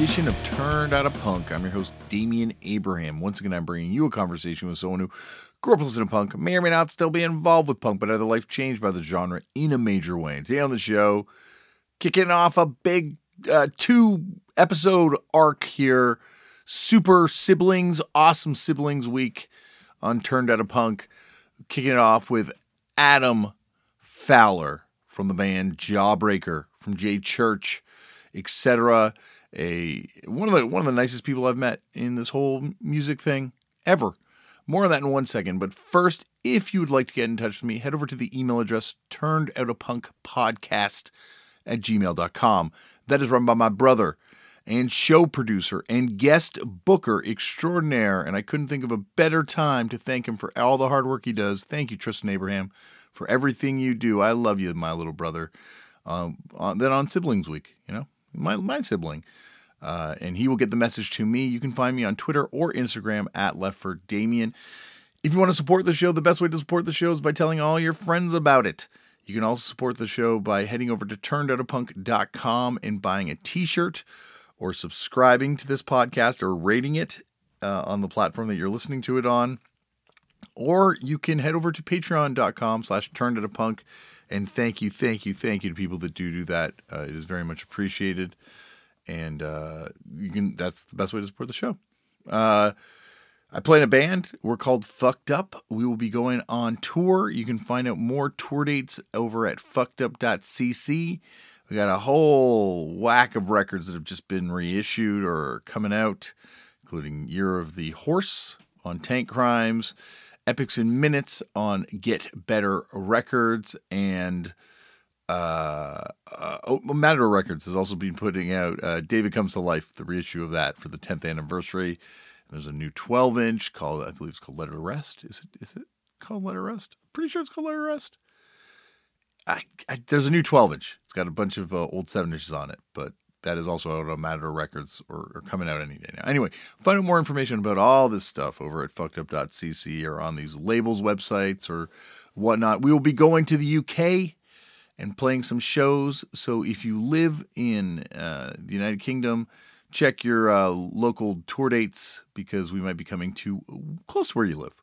edition of Turned Out a Punk. I'm your host, Damian Abraham. Once again, I'm bringing you a conversation with someone who grew up listening to punk, may or may not still be involved with punk, but had their life changed by the genre in a major way. Today on the show, kicking off a big uh, two episode arc here Super Siblings, Awesome Siblings Week on Turned Out a Punk. Kicking it off with Adam Pfahler from the band Jawbreaker, from J Church, etc. A one of the one of the nicest people I've met in this whole music thing ever. More on that in one second. But first, if you would like to get in touch with me, head over to the email address turned out a punk podcast at gmail.com. That is run by my brother and show producer and guest booker extraordinaire. And I couldn't think of a better time to thank him for all the hard work he does. Thank you, Tristan Abraham, for everything you do. I love you, my little brother. Um, on, then on Siblings Week, you know, my, my sibling. Uh, and he will get the message to me. You can find me on Twitter or Instagram at Left for Damien. If you want to support the show, the best way to support the show is by telling all your friends about it. You can also support the show by heading over to turnedoutapunk.com and buying a t-shirt or subscribing to this podcast or rating it uh, on the platform that you're listening to it on. Or you can head over to patreon.com slash turnedoutofpunk and thank you, thank you, thank you to people that do do that. Uh, it is very much appreciated. And uh, you can that's the best way to support the show. Uh, I play in a band. We're called Fucked Up. We will be going on tour. You can find out more tour dates over at fuckedup.cc. We got a whole whack of records that have just been reissued or coming out, including Year of the Horse on Tankcrimes, Epics in Minutes on Get Better Records, and uh, uh, oh, Matador Records has also been putting out uh, David Comes to Life, the reissue of that for the 10th anniversary. There's a new 12 inch called, I believe it's called Letter Rest. Is it, is it called Let It Rest? Pretty sure it's called Letter Rest. I, I, there's a new 12 inch. It's got a bunch of uh, old 7 inches on it, but that is also out on Matador Records or, or, coming out any day now. Anyway, find out more information about all this stuff over at fuckedup.cc or on these labels websites or whatnot. We will be going to the UK and playing some shows. So if you live in uh, the United Kingdom, check your uh, local tour dates because we might be coming to close to where you live.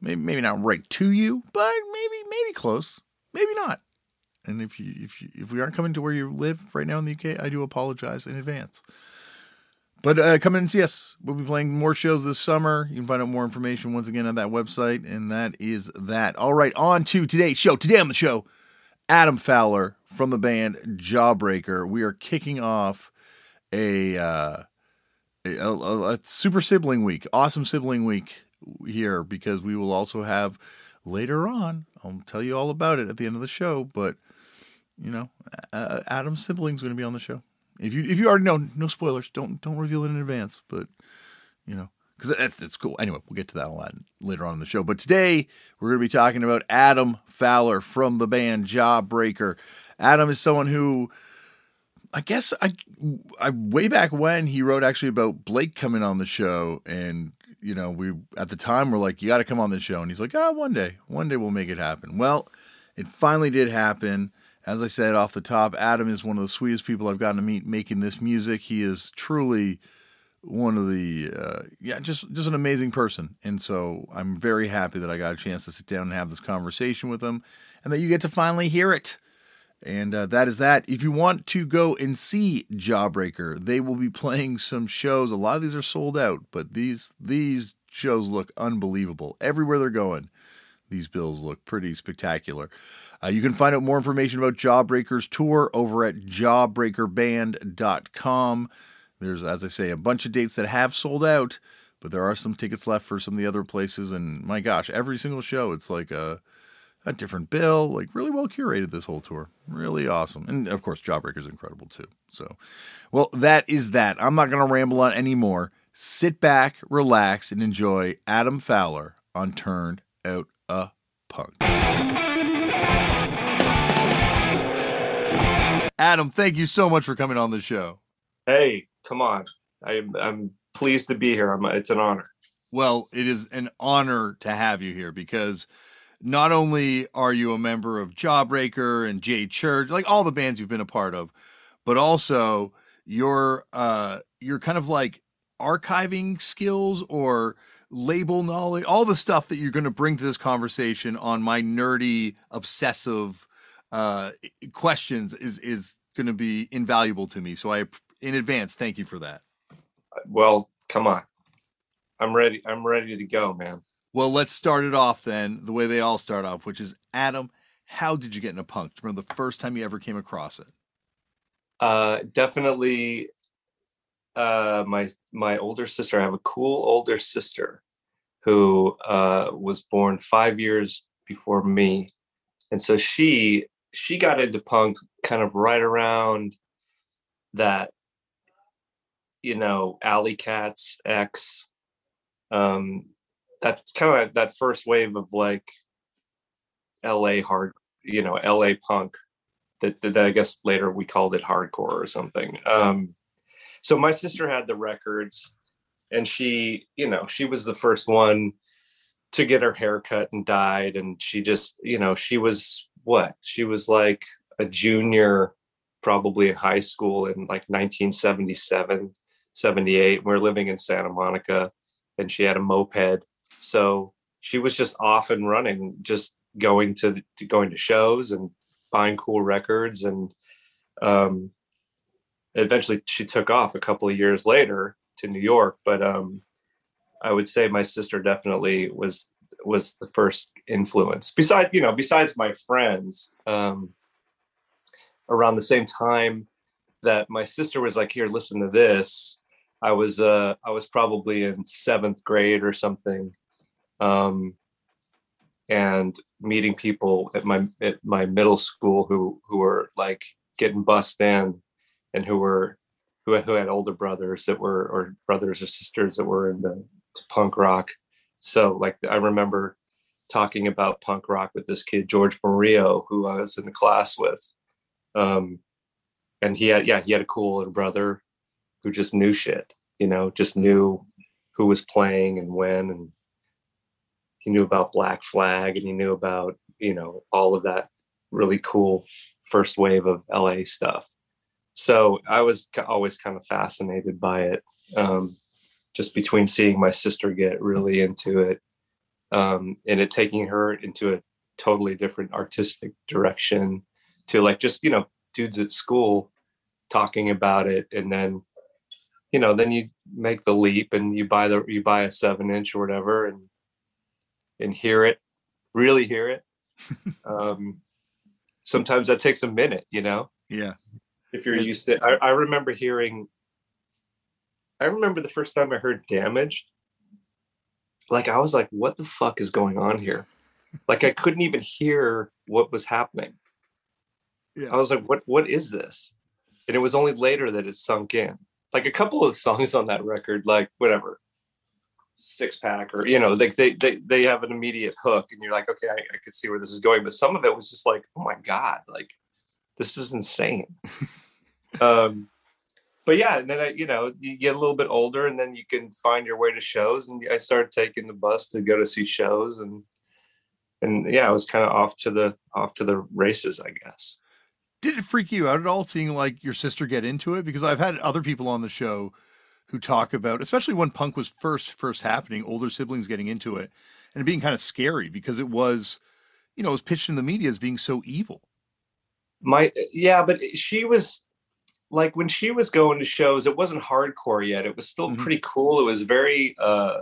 Maybe maybe not right to you, but maybe maybe close, maybe not. And if you if you, if we aren't coming to where you live right now in the UK, I do apologize in advance. But uh, come in and see us. We'll be playing more shows this summer. You can find out more information once again on that website, and that is that. All right, on to today's show. Today on the show, Adam Pfahler from the band Jawbreaker. We are kicking off a, uh, a, a, a, super sibling week, awesome sibling week here because we will also have later on. I'll tell you all about it at the end of the show, but you know, uh, Adam's sibling's going to be on the show. If you if you already know, no spoilers. Don't don't reveal it in advance, but you know, because it's, it's cool. Anyway, we'll get to that a lot later on in the show. But today we're going to be talking about Adam Pfahler from the band Jawbreaker. Adam is someone who, I guess, I, I way back when he wrote actually about Blake coming on the show, and you know, we at the time were like, you got to come on the show, and he's like, ah, oh, one day, one day we'll make it happen. Well, it finally did happen. As I said off the top, Adam is one of the sweetest people I've gotten to meet making this music. He is truly one of the uh, yeah just just an amazing person. And so i'm very happy that i got a chance to sit down and have this conversation with him and that you get to finally hear it. And uh, that is that. If you want to go and see jawbreaker they will be playing some shows. A lot of these are sold out but these these shows look unbelievable. Everywhere they're going these bills look pretty spectacular. Uh, you can find out more information about jawbreaker's tour over at jawbreakerband.com there's, as I say, a bunch of dates that have sold out, but there are some tickets left for some of the other places. And my gosh, every single show, it's like a, a different bill. Like really well curated this whole tour. Really awesome. And of course, Jawbreaker's incredible too. So, well, that is that. I'm not going to ramble on anymore. Sit back, relax, and enjoy Adam Pfahler on Turned Out a Punk. Adam, thank you so much for coming on the show. Hey, come on. I, I'm pleased to be here. I'm, it's an honor. Well, it is an honor to have you here because not only are you a member of Jawbreaker and J Church, like all the bands you've been a part of, but also your uh your kind of like archiving skills or label knowledge, all the stuff that you're going to bring to this conversation on my nerdy, obsessive uh, questions is is going to be invaluable to me. So I, in advance, thank you for that. Well, come on, I'm ready. I'm ready to go, man. Well, let's start it off then the way they all start off, which is Adam. How did you get into punk? Remember the first time you ever came across it? Uh, definitely uh, my my older sister. I have a cool older sister who uh, was born five years before me, and so she she got into punk kind of right around that, you know, Alley Cats X. Um, that's kind of that first wave of like L.A. hard, you know, L.A. punk. That, that I guess later we called it hardcore or something. Um, so my sister had the records and she you know she was the first one to get her hair cut and dyed and she just you know she was what she was like a junior probably in high school in like 1977 78 we we're living in santa monica and she had a moped so she was just off and running just going to, to going to shows and buying cool records and um eventually she took off a couple of years later to New York. But um, I would say my sister definitely was was the first influence. Besides, you know, besides my friends, um, around the same time that my sister was like, "Here, listen to this." I was uh, I was probably in seventh grade or something, um, and meeting people at my at my middle school who who were like getting bussed in and who were who, who had older brothers that were or brothers or sisters that were in the punk rock. So like I remember talking about punk rock with this kid George Murillo, who I was in the class with. Um, and he had yeah he had a cool older brother who just knew shit, you know, just knew who was playing and when, and he knew about Black Flag and he knew about you know all of that really cool first wave of LA stuff so I was always kind of fascinated by it. Um, just between seeing my sister get really into it um, and it taking her into a totally different artistic direction to like just you know dudes at school talking about it and then you know then you make the leap and you buy the you buy a seven inch or whatever and and hear it really hear it um sometimes that takes a minute you know yeah if you're used to I, I remember hearing I remember the first time I heard damaged. Like I was like, what the fuck is going on here? like I couldn't even hear what was happening. Yeah. I was like, what what is this? And it was only later that it sunk in. Like a couple of songs on that record, like whatever, six pack or you know, like they they they have an immediate hook, and you're like, okay, I, I can see where this is going. But some of it was just like, oh my god, like this is insane. um, but yeah, and then I, you know, you get a little bit older, and then you can find your way to shows. And I started taking the bus to go to see shows, and and yeah, I was kind of off to the off to the races, I guess. Did it freak you out at all seeing like your sister get into it? Because I've had other people on the show who talk about, especially when punk was first first happening, older siblings getting into it, and it being kind of scary because it was, you know, it was pitched in the media as being so evil my yeah but she was like when she was going to shows it wasn't hardcore yet it was still mm-hmm. pretty cool it was very uh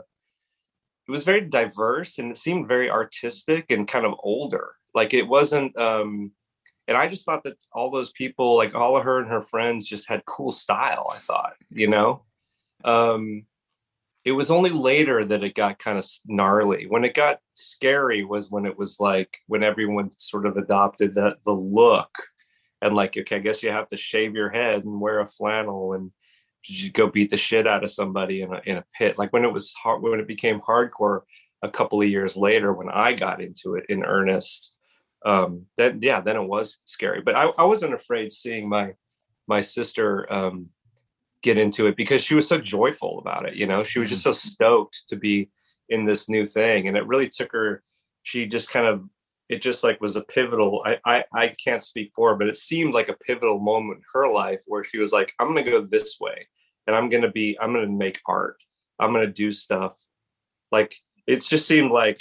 it was very diverse and it seemed very artistic and kind of older like it wasn't um and i just thought that all those people like all of her and her friends just had cool style i thought you know? Um it was only later that it got kind of gnarly. When it got scary was when it was like when everyone sort of adopted that the look and like okay i guess you have to shave your head and wear a flannel and you go beat the shit out of somebody in a, in a pit. Like when it was hard when it became hardcore a couple of years later when i got into it in earnest um then yeah then it was scary. But i, I wasn't afraid seeing my my sister um get into it because she was so joyful about it you know? She was just mm-hmm. so stoked to be in this new thing. And it really took her she just kind of it just like was a pivotal I, I i can't speak for her but it seemed like a pivotal moment in her life where she was like i'm gonna go this way and i'm gonna be i'm gonna make art. I'm gonna do stuff. Like it just seemed like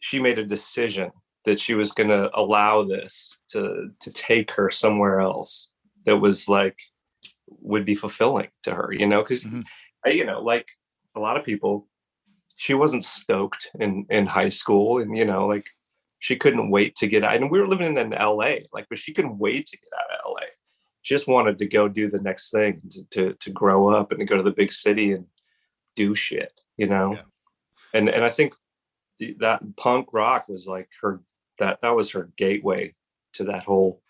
she made a decision that she was gonna allow this to to take her somewhere else that was like would be fulfilling to her you know because Mhm. you know like a lot of people she wasn't stoked in in high school and you know like she couldn't wait to get out and we were living in la like but she couldn't wait to get out of la she just wanted to go do the next thing to to, to grow up and to go to the big city and do shit you know Yeah. and and i think the, that punk rock was like her that that was her gateway to that whole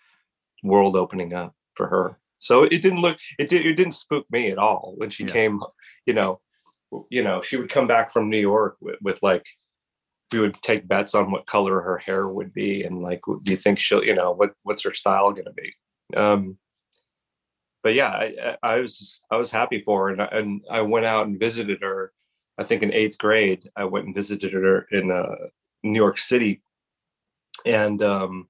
world opening up for her so it didn't look it did it didn't spook me at all when she Yeah. came you know you know she would come back from new york with, with like we would take bets on what color her hair would be and like do you think she'll you know what what's her style going to be um but yeah I, I was i was happy for her and I, and I went out and visited her i think in eighth grade i went and visited her in uh, new york city and um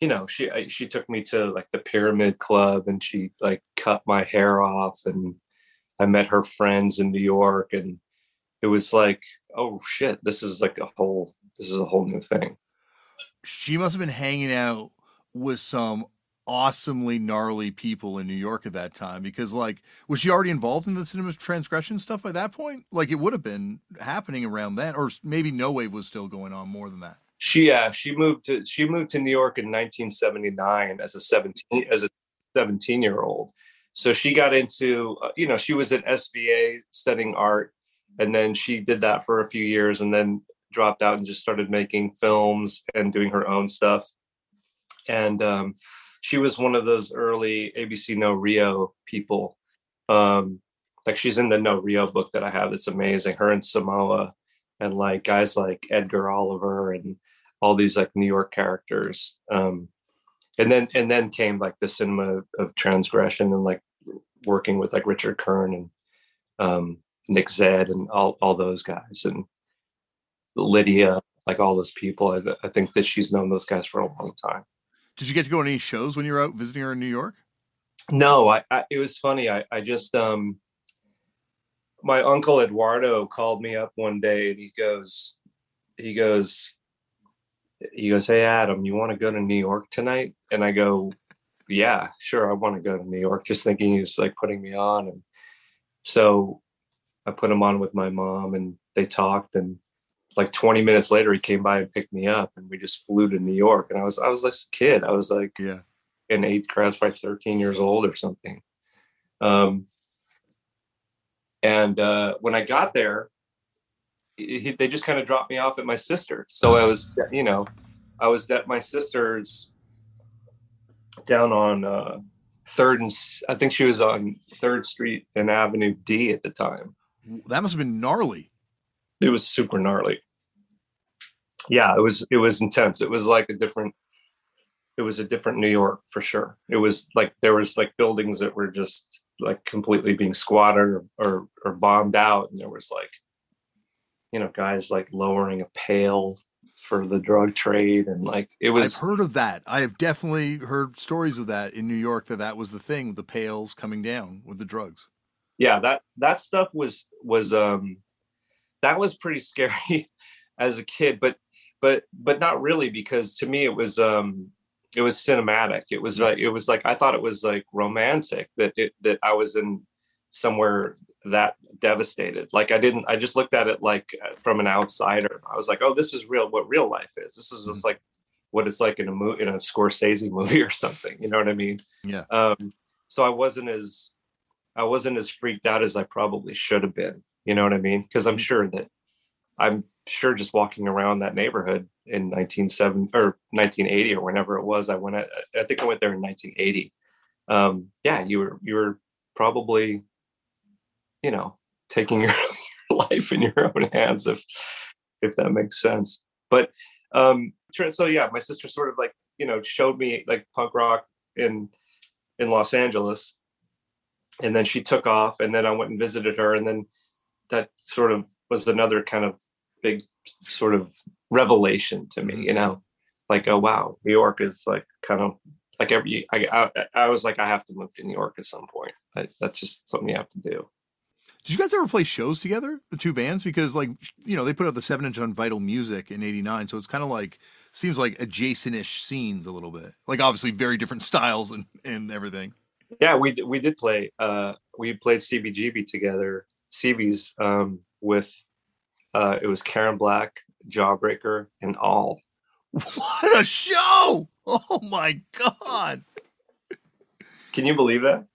you know she she took me to like the pyramid club and she like cut my hair off and i met her friends in new york and it was like oh shit this is like a whole this is a whole new thing She must have been hanging out with some awesomely gnarly people in New York at that time because like was she already involved in the cinema transgression stuff by that point? Like it would have been happening around then or maybe No Wave was still going on more than that. She yeah she moved to she moved to new york in 1979 as a 17 as a 17 year old so she got into uh, you know she was at sva studying art and then she did that for a few years and then dropped out and just started making films and doing her own stuff. And um, she was one of those early abc no rio people. Um, like she's in the no rio book that i have. That's amazing. Her and samoa and like guys like edgar oliver and all these like new york characters um, and then and then came like the cinema of transgression and like working with like richard kern and um, nick zedd and all, all those guys and lydia like all those people I, I think that she's known those guys for a long time Did you get to go on any shows when you were out visiting her in New York? No, I, I it was funny. I, I just um my uncle Eduardo called me up one day and he goes he goes he goes, Hey Adam, you want to go to New York tonight? And I go, Yeah, sure, I want to go to New York, just thinking he was like putting me on. And so I put him on with my mom and they talked and like 20 minutes later he came by and picked me up and we just flew to New York. And I was I was like a kid. I was like Yeah. in eighth grade, probably 13 years old or something. Um, and uh, when I got there, he, he- they just kind of dropped me off at my sister. So I was, you know, I was at my sister's down on uh, Third and I think she was on Third Street and Avenue D at the time. That must have been gnarly. It was super gnarly. Yeah, it was. It was intense. It was like a different. It was a different New York for sure. It was like there was like buildings that were just like completely being squatted or or, or bombed out, and there was like, you know, guys like lowering a pail for the drug trade, and like it was. I've heard of that. I have definitely heard stories of that in New York that that was the thing, the pails coming down with the drugs. yeah that that stuff was was um that was pretty scary as a kid but but but not really because to me it was um it was cinematic it was like it was like i thought it was like romantic that it that i was in somewhere that devastated like i didn't i just looked at it like from an outsider i was like oh this is real what real life is this is just like what it's like in a movie in a scorsese movie or something you know what i mean Yeah. um so i wasn't as I wasn't as freaked out as I probably should have been. You know what I mean? Because I'm sure that I'm sure just walking around that neighborhood in 1970 or 1980 or whenever it was, I went. At, I think I went there in 1980. Um, yeah, you were you were probably, you know, taking your life in your own hands if if that makes sense. But um, so yeah, my sister sort of like you know showed me like punk rock in in Los Angeles and then she took off and then i went and visited her and then that sort of was another kind of big sort of revelation to me. Mhm. You know, like oh wow, New York is like kind of like every. I I, I was like I have to move to New York at some point. I, that's just something you have to do. Did you guys ever play shows together, the two bands? Because like you know they put out the seven inch on Vital Music in '89, so it's kind of like seems like adjacent-ish scenes a little bit. Like obviously very different styles and and everything. Yeah, we we did play. Uh, we played CBGB together. CB's um, with uh, it was Karen Black, Jawbreaker, and all. What a show! Oh my god! Can you believe that?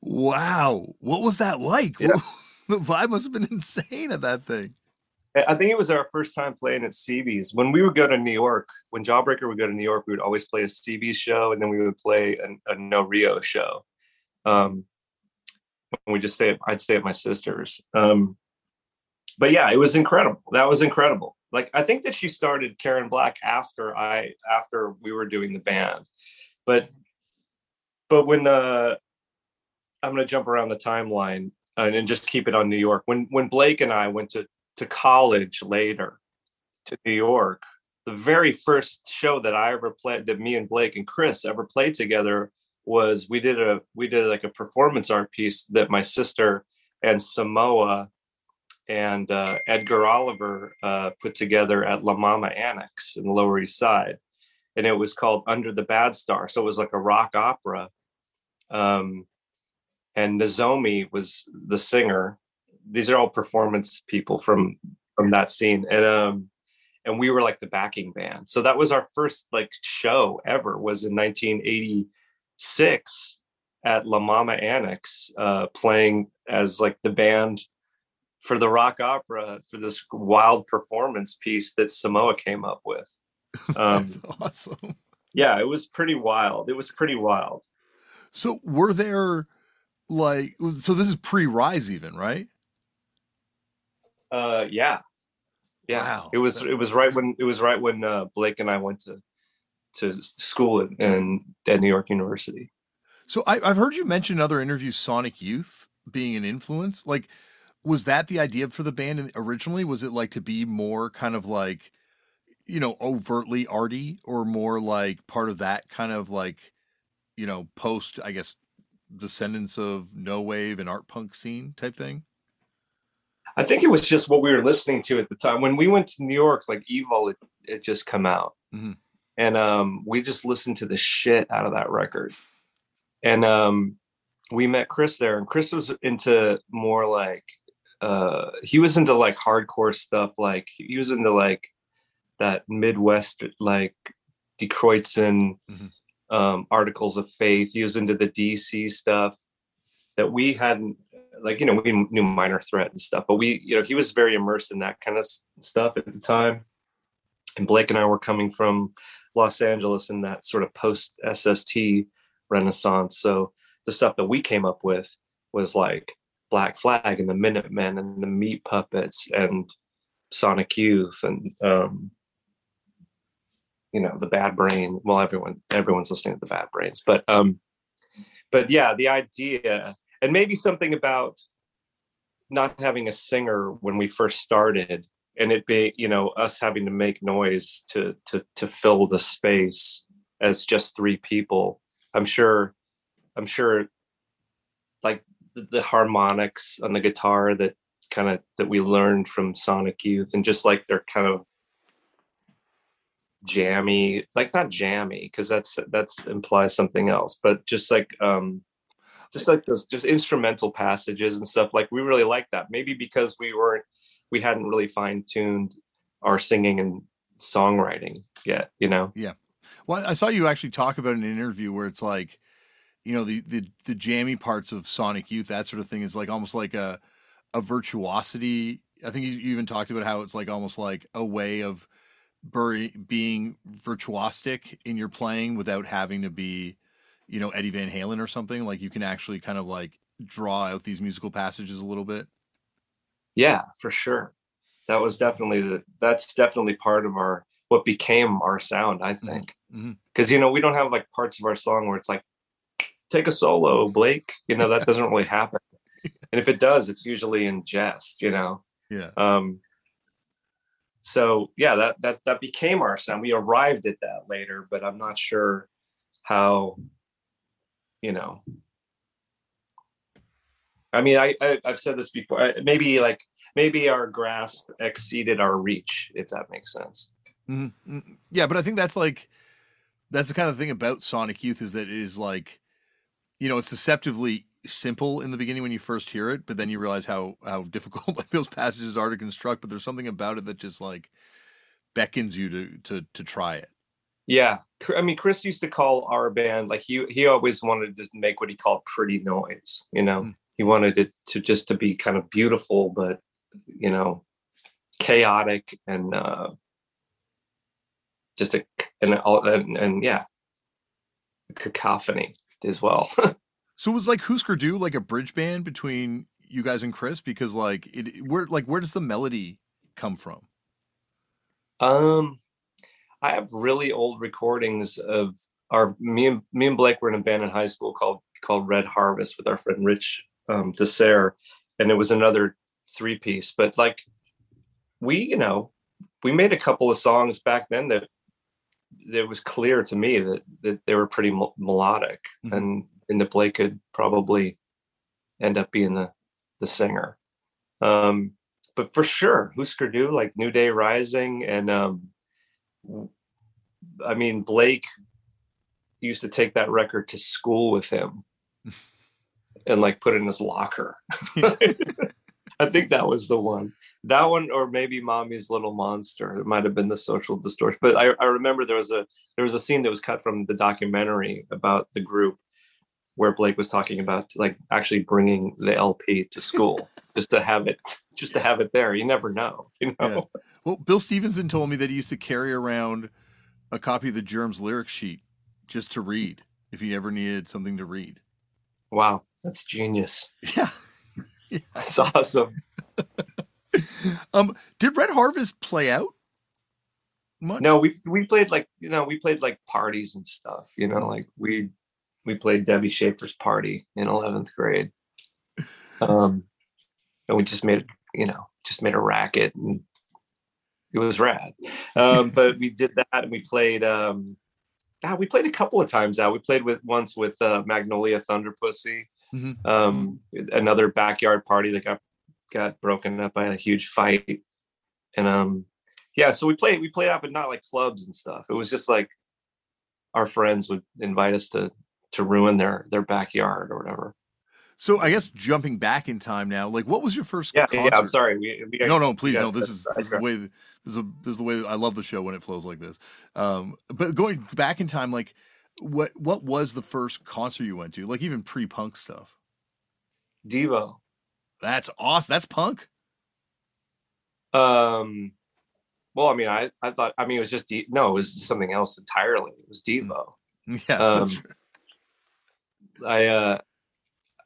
Wow, what was that like? Yeah. the vibe must have been insane at that thing. I think it was our first time playing at CB's. When we would go to New York, when Jawbreaker would go to New York, we would always play a CB's show, and then we would play a, a No Rio show. Um, we just stay. At, I'd stay at my sister's. Um, but yeah, it was incredible. That was incredible. Like I think that she started Karen Black after I after we were doing the band, but but when uh, I'm going to jump around the timeline and, and just keep it on New York. When when Blake and I went to to college later to New York, the very first show that I ever played that me and Blake and Chris ever played together was we did a we did like a performance art piece that my sister and Samoa and uh, Edgar Oliver uh, put together at La Mama Annex in the Lower East Side, and it was called Under the Bad Star. So it was like a rock opera. Um, and Nozomi was the singer. These are all performance people from from that scene, and um, and we were like the backing band. So that was our first like show ever. Was in 1986 at La Mama Annex, uh, playing as like the band for the rock opera for this wild performance piece that Samoa came up with. Um, That's awesome. yeah, it was pretty wild. It was pretty wild. So were there like so this is pre-rise even, right? Uh, yeah, yeah. Wow. It was it was right when it was right when uh, Blake and I went to to school at, in, at New York University. So I, I've heard you mention in other interviews Sonic Youth being an influence. Like, was that the idea for the band in- originally? Was it like to be more kind of like, you know, overtly arty, or more like part of that kind of like, you know, post I guess descendants of no wave and art punk scene type thing? I think it was just what we were listening to at the time. When we went to New York, like EVOL it, had just come out. Mhm. And um, we just listened to the shit out of that record. And um, we met Chris there, and Chris was into more like uh, he was into like hardcore stuff. Like he was into like that Midwest, like Die Kreuzen, Mhm. Um, articles of faith. Was into the DC stuff that we hadn't like you know we knew minor threat and stuff but we you know he was very immersed in that kind of stuff at the time and blake and i were coming from los angeles in that sort of post sst renaissance so the stuff that we came up with was like black flag and the minutemen and the meat puppets and sonic youth and um you know the bad brain well everyone everyone's listening to the bad brains but um but yeah the idea and maybe something about not having a singer when we first started and it be you know us having to make noise to to to fill the space as just three people i'm sure i'm sure like the, the harmonics on the guitar that kind of that we learned from sonic youth and just like they're kind of jammy like not jammy because that's that's implies something else but just like um just like those just instrumental passages and stuff like we really like that maybe because we weren't we hadn't really fine-tuned our singing and songwriting yet you know Yeah. Well, I saw you actually talk about an interview where it's like, you know, the the the jammy parts of Sonic Youth, that sort of thing, is like almost like a a virtuosity. I think you, even talked about how it's like almost like a way of being virtuosic in your playing without having to be, you know, Eddie Van Halen or something. Like you can actually kind of like draw out these musical passages a little bit. yeah for sure that was definitely the that's definitely part of our what became our sound i think mhm. because you know we don't have like parts of our song where it's like take a solo blake you know that doesn't really happen and if it does it's usually in jest you know Yeah. um so yeah, that that that became our sound. We arrived at that later, but I'm not sure how, you know. I mean, I, I have said this before. Maybe like maybe our grasp exceeded our reach, if that makes sense. Mm-hmm. mm-hmm. Yeah, but I think that's like that's the kind of thing about Sonic Youth is that it is like, you know, it's deceptively simple in the beginning when you first hear it, but then you realize how how difficult like those passages are to construct. But there's something about it that just like beckons you to to to try it. Yeah, I mean, Chris used to call our band like he he always wanted to make what he called pretty noise. You know, mm. he wanted it to just to be kind of beautiful, but you know, chaotic and uh, just a and, and, and yeah, cacophony as well. so was like Husker Du like a bridge band between you guys and Chris because like it where like where does the melody come from? Um, I have really old recordings of our me and me and Blake were in a band in high school called called Red Harvest with our friend Rich um, Desser, and it was another three piece. But like we, you know, we made a couple of songs back then that it was clear to me that that they were pretty melodic, mm-hmm. and and that Blake could probably end up being the the singer. Um, but for sure, Husker Du, like New Day Rising, and um, I mean Blake used to take that record to school with him and like put it in his locker. I think that was the one. That one, or maybe Mommy's Little Monster. It might have been the social distortion. But I, I remember there was a there was a scene that was cut from the documentary about the group where Blake was talking about like actually bringing the LP to school just to have it just to have it there. You never know, you know. Yeah. Well, Bill Stevenson told me that he used to carry around a copy of the Germs lyric sheet just to read if he ever needed something to read. Wow, that's genius. Yeah. That's awesome. um, did Red Harvest play out? Much? No, we we played like you know we played like parties and stuff. You know, like we we played Debbie Schaefer's party in eleventh grade, um, and we just made you know just made a racket and it was rad. Um, but we did that and we played. Um, yeah, we played a couple of times out. We played with once with uh, Magnolia Thunderpussy mm-hmm. um, another backyard party that got got broken up by a huge fight, and um, yeah, so we played we played out, but not like clubs and stuff. It was just like our friends would invite us to to ruin their their backyard or whatever. So I guess jumping back in time now, like what was your first? Yeah, concert? yeah. I'm sorry. We, we no, no, please, no. This is this is the way. This is, a, this is the way I love the show when it flows like this. Um, but going back in time, like what what was the first concert you went to? Like even pre-punk stuff. Devo. That's awesome. That's punk. Um well, I mean, I, I thought I mean it was just De- no, it was something else entirely. It was Devo. Yeah. Um, I uh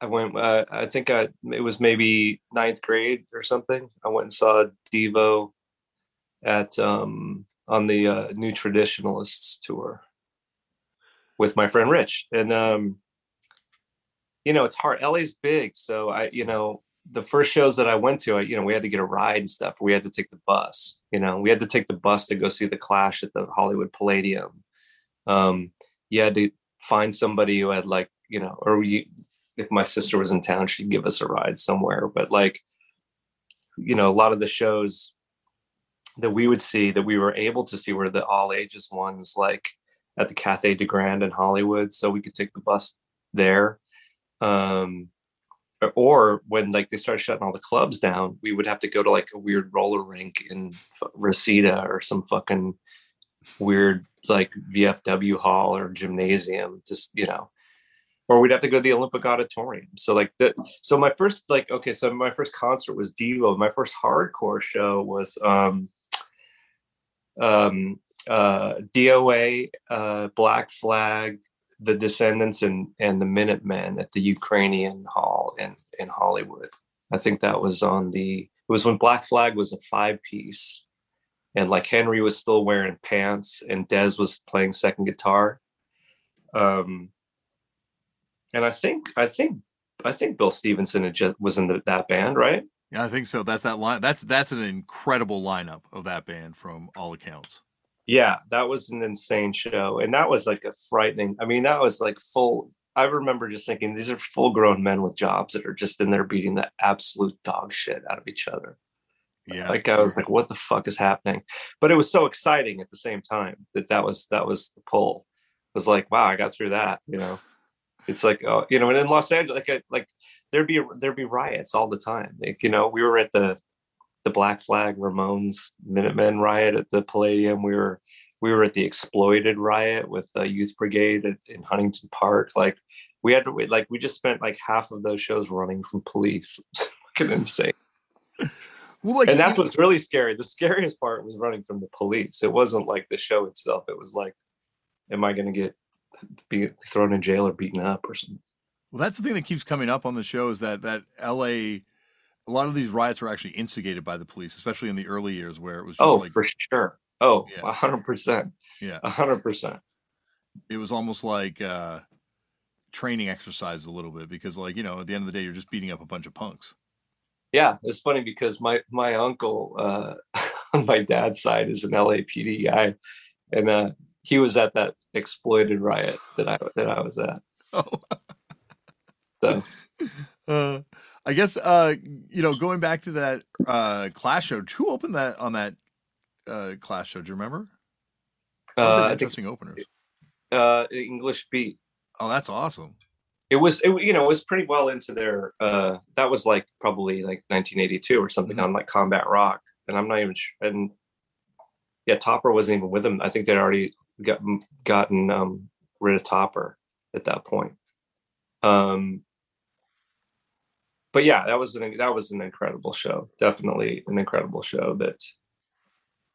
I went uh, I think I it was maybe ninth grade or something. I went and saw Devo at um on the uh, New Traditionalists tour with my friend Rich. And um, you know, it's hard. LA's big, so I, you know, the first shows that I went to, I, you know, we had to get a ride and stuff. We had to take the bus. You know, we had to take the bus to go see the Clash at the Hollywood Palladium. Um, you had to find somebody who had like, you know, or you, if my sister was in town, she'd give us a ride somewhere. But like, you know, a lot of the shows that we would see that we were able to see were the all ages ones, like at the Cathay de Grande in Hollywood, so we could take the bus there. Um, or when like they started shutting all the clubs down, we would have to go to like a weird roller rink in Reseda or some fucking weird like VFW hall or gymnasium, just you know, or we'd have to go to the Olympic Auditorium. So like that. So my first like okay, so my first concert was Devo. My first hardcore show was um um uh, DOA, uh, Black Flag, the Descendents, and and the Minutemen at the Ukrainian Hall in in Hollywood. I think that was on the. It was when Black Flag was a five piece, and like Henry was still wearing pants, and Dez was playing second guitar. Um, and I think I think I think Bill Stevenson just was in the, that band, right? Yeah, I think so. That's that line. That's that's an incredible lineup of that band from all accounts. Yeah, that was an insane show, and that was like a frightening. I mean, that was like full. I remember just thinking these are full grown men with jobs that are just in there beating the absolute dog shit out of each other. Yeah, Like I was like, what the fuck is happening? But it was so exciting at the same time that that was that was the pull. It was like, wow, I got through that. You know, it's like, oh, you know, and in Los Angeles, like, like there'd be there'd be riots all the time. Like, you know, we were at the the Black Flag Ramones Minutemen riot at the Palladium. We were we were at the Exploited riot with the Youth Brigade at, in Huntington Park. Like we had to wait, like we just spent like half of those shows running from police. Fucking insane. Well, like, and that's what's really scary. The scariest part was running from the police. It wasn't like the show itself. It was like, am I going to get be thrown in jail or beaten up or something? Well, that's the thing that keeps coming up on the show is that that L.A. A lot of these riots were actually instigated by the police, especially in the early years where it was just Oh, like for sure. Oh, Yeah. a hundred percent. yeah, A hundred percent. it was almost like uh, training exercise a little bit because, like, you know, at the end of the day, you're just beating up a bunch of punks. Yeah, it's funny because my my uncle uh, on my dad's side is an LAPD guy, and uh, he was at that exploited riot that I that I was at. Oh. So uh, I guess uh, you know, going back to that uh, Clash show, who opened that on that uh, Clash show? Do you remember? That was uh, an interesting openers. uh, English beat. Oh, that's awesome. It was it, you know it was pretty well into their uh that was like probably like 1982 or something Mhm. on like combat rock and i'm not even sure and yeah topper wasn't even with them i think they'd already got, gotten um rid of topper at that point um but yeah that was an that was an incredible show definitely an incredible show that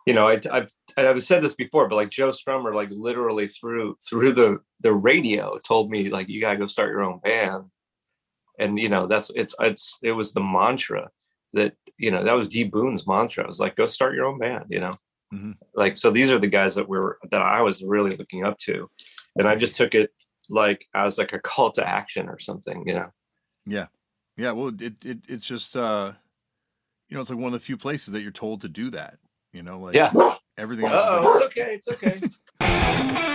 you know I, I've I've said this before, but like Joe Strummer, like literally through through the the radio, told me like you gotta go start your own band, and you know that's it's it's it was the mantra that you know that was D Boon's mantra. It was like go start your own band, you know, Mhm. like so these are the guys that were that I was really looking up to, and I just took it like as like a call to action or something, you know. Yeah, yeah. Well, it, it it's just uh, you know, it's like one of the few places that you're told to do that. You know, like Yeah. everything else. is Oh, like- it's okay. It's okay.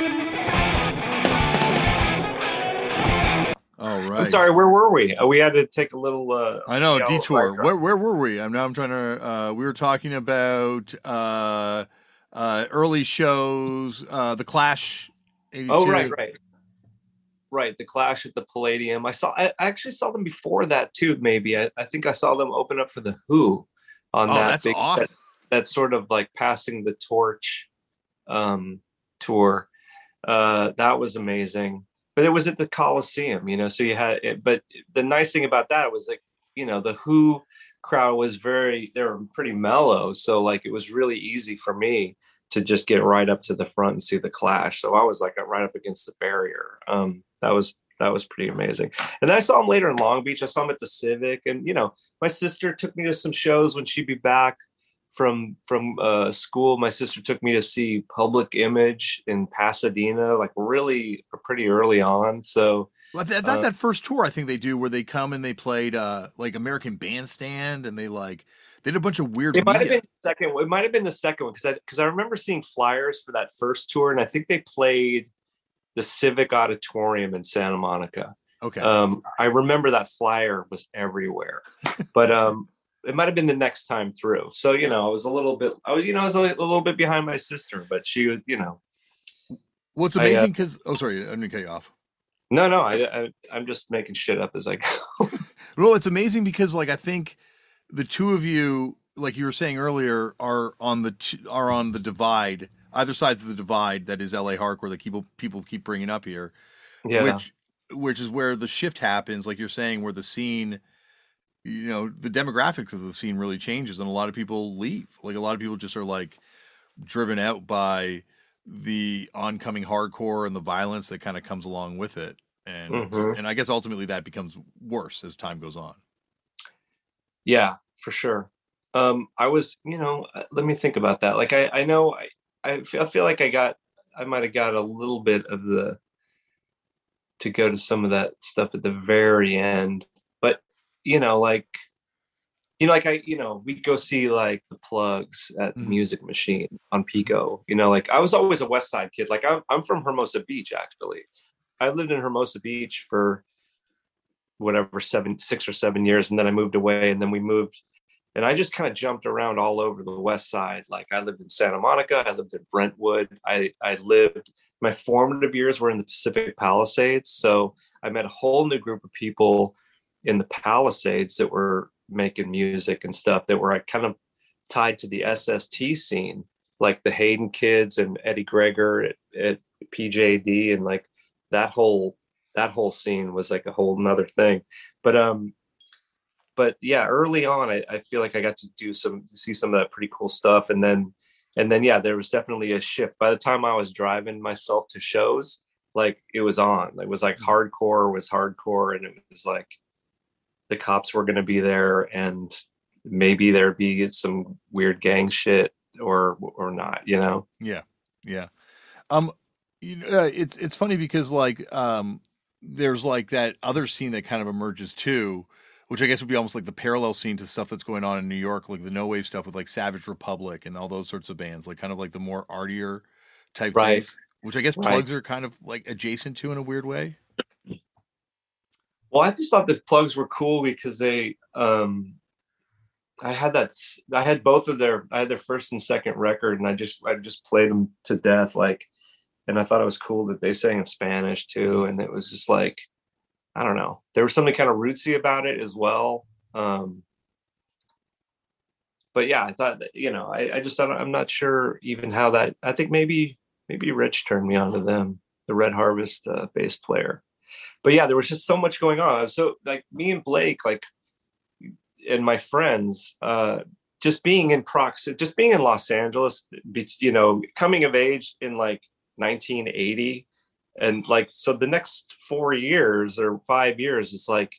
All right. I'm sorry. Where were we? Uh, we had to take a little. uh I know Yeah, I'll detour. Where where were we? I'm now I'm trying to. Uh, we were talking about uh, uh, early shows, uh, the Clash. 82. Oh, right, right, right. The Clash at the Palladium. I saw. I I actually saw them before that too. Maybe I, I think I saw them open up for the Who on Oh, that that's big awesome. that, that sort of like passing the torch um, tour. Uh, that was amazing. But it was at the Coliseum, you know. So you had it. But the nice thing about that was like, you know, the Who crowd was very. They were pretty mellow, so like it was really easy for me to just get right up to the front and see the clash. So I was like right up against the barrier. Um, that was that was pretty amazing. And I saw him later in Long Beach. I saw him at the Civic, and you know, my sister took me to some shows when she'd be back from from uh, school. My sister took me to see Public Image in Pasadena, like really pretty early on. So Well, that, that's uh, that first tour I think they do where they come and they played uh, like American Bandstand and they like they did a bunch of weird. it might have been the second. It might have been the second one because I because I remember seeing flyers for that first tour, and I think they played the Civic Auditorium in Santa Monica. okay. Um, I remember that flyer was everywhere, but um, it might have been the next time through. So you know, I was a little bit, I was you know, I was a, little bit behind my sister, but she was, you know, well, it's uh, amazing because oh, sorry, I didn't cut you off. no, no, I, I I'm just making shit up as I go. Well, it's amazing because like I think the two of you, like you were saying earlier, are on the t- are on the divide, either sides of the divide that is LA hardcore that people people keep bringing up here, yeah, which which is where the shift happens, like you're saying, where the scene, you know, the demographics of the scene really changes, and a lot of people leave. Like a lot of people just are like driven out by the oncoming hardcore and the violence that kind of comes along with it. And Mhm. and I guess ultimately that becomes worse as time goes on. yeah, for sure. Um, I was, you know, uh, let me think about that. Like, I, I know, I, I feel, I feel like I got, I might have got a little bit of the, to go to some of that stuff at the very end, you know, like, you know, like I, you know, we go see like the Plugz at Mhm. Music Machine on Pico. You know, like I was always a West Side kid. Like I'm, I'm from Hermosa Beach, actually. I lived in Hermosa Beach for whatever seven, six or seven years, and then I moved away, and then we moved, and I just kind of jumped around all over the West Side. Like I lived in Santa Monica, I lived in Brentwood, I, I lived. My formative years were in the Pacific Palisades, so I met a whole new group of people in the Palisades that were making music and stuff that were like, kind of tied to the SST scene, like the Hayden kids and Eddie Greger at, at PJD and like that whole that whole scene was like a whole nother thing. But um but yeah, early on I, I feel like I got to do some see some of that pretty cool stuff. And then and then yeah, there was definitely a shift. By the time I was driving myself to shows, like it was on. It was like hardcore was hardcore and it was like the cops were going to be there and maybe there'd be some weird gang shit or or not you know Yeah, yeah. Um, you know, uh, it's it's funny because like um, there's like that other scene that kind of emerges too, which I guess would be almost like the parallel scene to stuff that's going on in New York, like the no wave stuff with like Savage Republic and all those sorts of bands, like kind of like the more artier type Right. things, which I guess Right. Plugz are kind of like adjacent to in a weird way. Well i just thought the plugz were cool because they um i had that I had both of their i had their first and second record and i just i just played them to death like and i thought it was cool that they sang in spanish too and it was just like i don't know. There was something kind of rootsy about it as well um but yeah i thought that you know i, I just i'm not sure even how that i think maybe maybe rich turned me on to them the red harvest uh, bass player but yeah there was just so much going on. So like me and blake like and my friends uh just being in proximity just being in los angeles you know coming of age in like 1980 and like so the next four years or five years it's like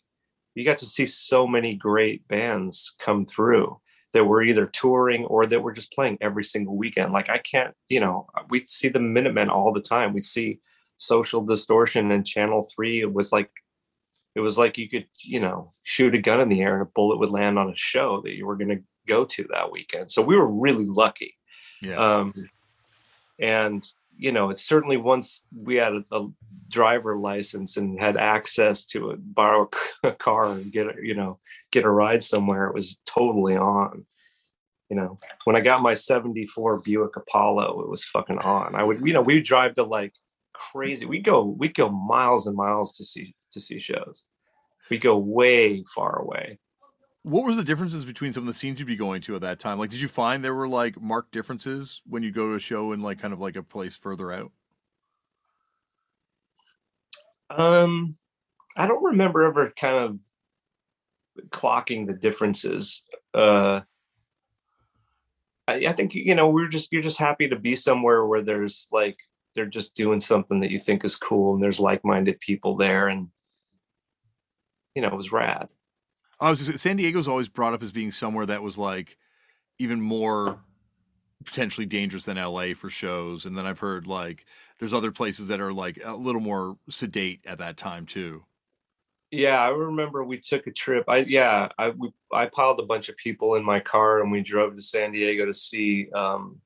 you got to see so many great bands come through that were either touring or that were just playing every single weekend. Like i can't you know we'd see the minutemen all the time. We'd see social distortion and channel 3 it was like it was like you could you know shoot a gun in the air and a bullet would land on a show that you were going to go to that weekend. So we were really lucky. Yeah, um, and you know it's certainly once we had a, a driver license and had access to a borrow a car and get a, you know get a ride somewhere it was totally on. You know when i got my 74 buick apollo it was fucking on. I would you know we would drive to like crazy we go we go miles and miles to see to see shows we go way far away what was the differences between some of the scenes you'd be going to at that time? Like, did you find there were like marked differences when you go to a show in like kind of like a place further out? Um, I don't remember ever kind of clocking the differences. Uh, I, I think you know we're just you're just happy to be somewhere where there's like they're just doing something that you think is cool and there's like-minded people there and you know it was rad. I was just San Diego's always brought up as being somewhere that was like even more potentially dangerous than LA for shows, and then I've heard like there's other places that are like a little more sedate at that time too. Yeah, I remember we took a trip. I yeah, I we I piled a bunch of people in my car and we drove to San Diego to see um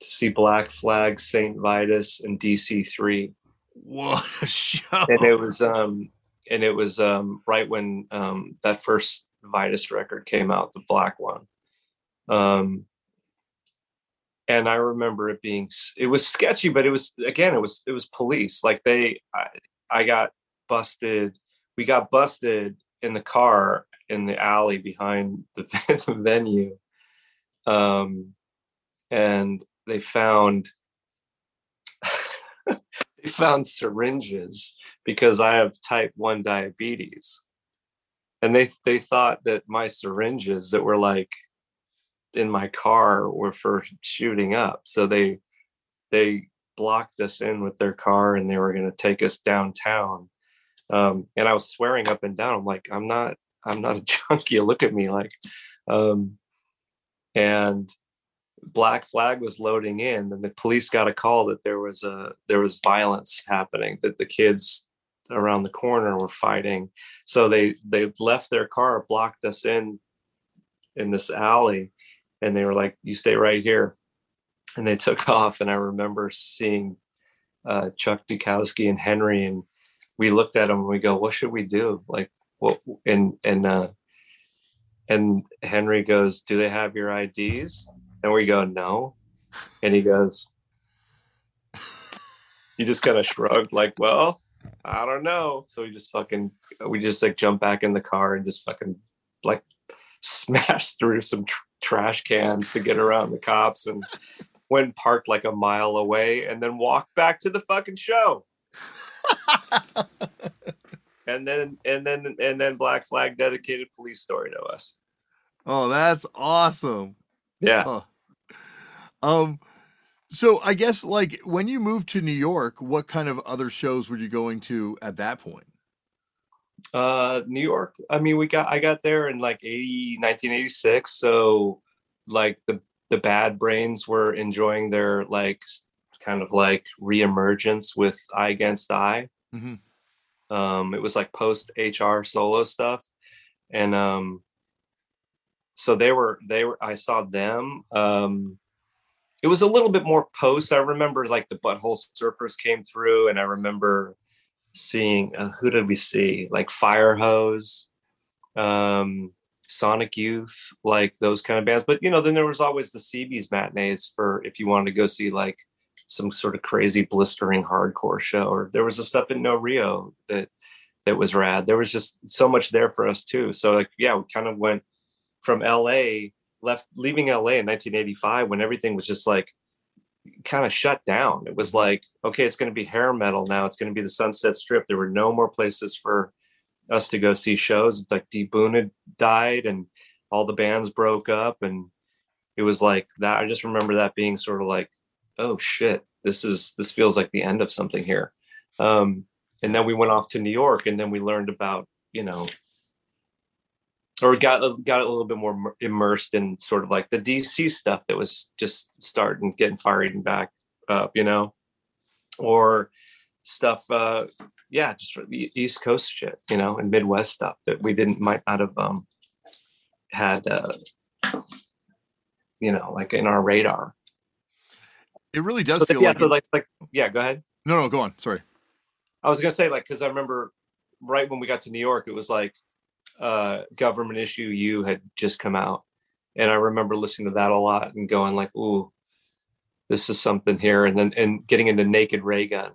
to see Black Flag, Saint Vitus, and DC three. What a show! And it was um and it was um right when um that first Vitus record came out, the black one. Um and I remember it being it was sketchy, but it was again it was it was police. Like they I, I got busted we got busted in the car in the alley behind the, the venue um and they found they found syringes because i have type 1 diabetes and they they thought that my syringes that were like in my car were for shooting up so they they blocked us in with their car and they were going to take us downtown um, and I was swearing up and down. I'm like, I'm not, I'm not a junkie. Look at me, like, um, and Black Flag was loading in, and the police got a call that there was a there was violence happening. That the kids around the corner were fighting. So they they left their car, blocked us in in this alley and they were like you stay right here and they took off and i remember seeing uh, chuck dukowski and henry and we looked at them and we go what should we do like what and and uh and henry goes do they have your ids and we go no. And he goes he just kind of shrugged like well i don't know. So we just fucking we just like jump back in the car and just fucking like smash through some tr- trash cans to get around the cops and went parked like a mile away and then walked back to the fucking show. And then and then and then black flag dedicated police story to us. Oh that's awesome. Yeah. Oh. Um so i guess like when you moved to new york what kind of other shows were you going to at that point uh new york i mean we got i got there in like 80 1986 so like the the bad brains were enjoying their like kind of like reemergence with I Against I Mhm. um it was like post hr solo stuff and um so they were they were i saw them um it was a little bit more post. I remember like the butthole surfers came through and i remember seeing uh, who did we see? Like fIREHOSE um sonic youth like those kind of bands. But you know then there was always the cb's matinees for if you wanted to go see like some sort of crazy blistering hardcore show or there was the stuff in no rio that that was rad. There was just so much there for us too. So like yeah we kind of went from la left leaving la in 1985 when everything was just like kind of shut down. It was like okay it's going to be hair metal now. It's going to be the sunset strip. There were no more places for us to go see shows. Like D Boon had died and all the bands broke up and it was like that. I just remember that being sort of like oh shit this is this feels like the end of something here. Um and then we went off to new york and then we learned about you know or got got a little bit more immersed in sort of like the dc stuff that was just starting getting fired back up you know? Or stuff uh yeah just for the east coast shit you know and midwest stuff that we didn't might not have um had uh you know like in our radar. It really does so feel yeah like, so like like yeah go ahead. No no go on sorry. I was gonna say like because i remember right when we got to new york it was like uh government issue you had just come out. And i remember listening to that a lot and going like ooh this is something here. And then and getting into naked raygun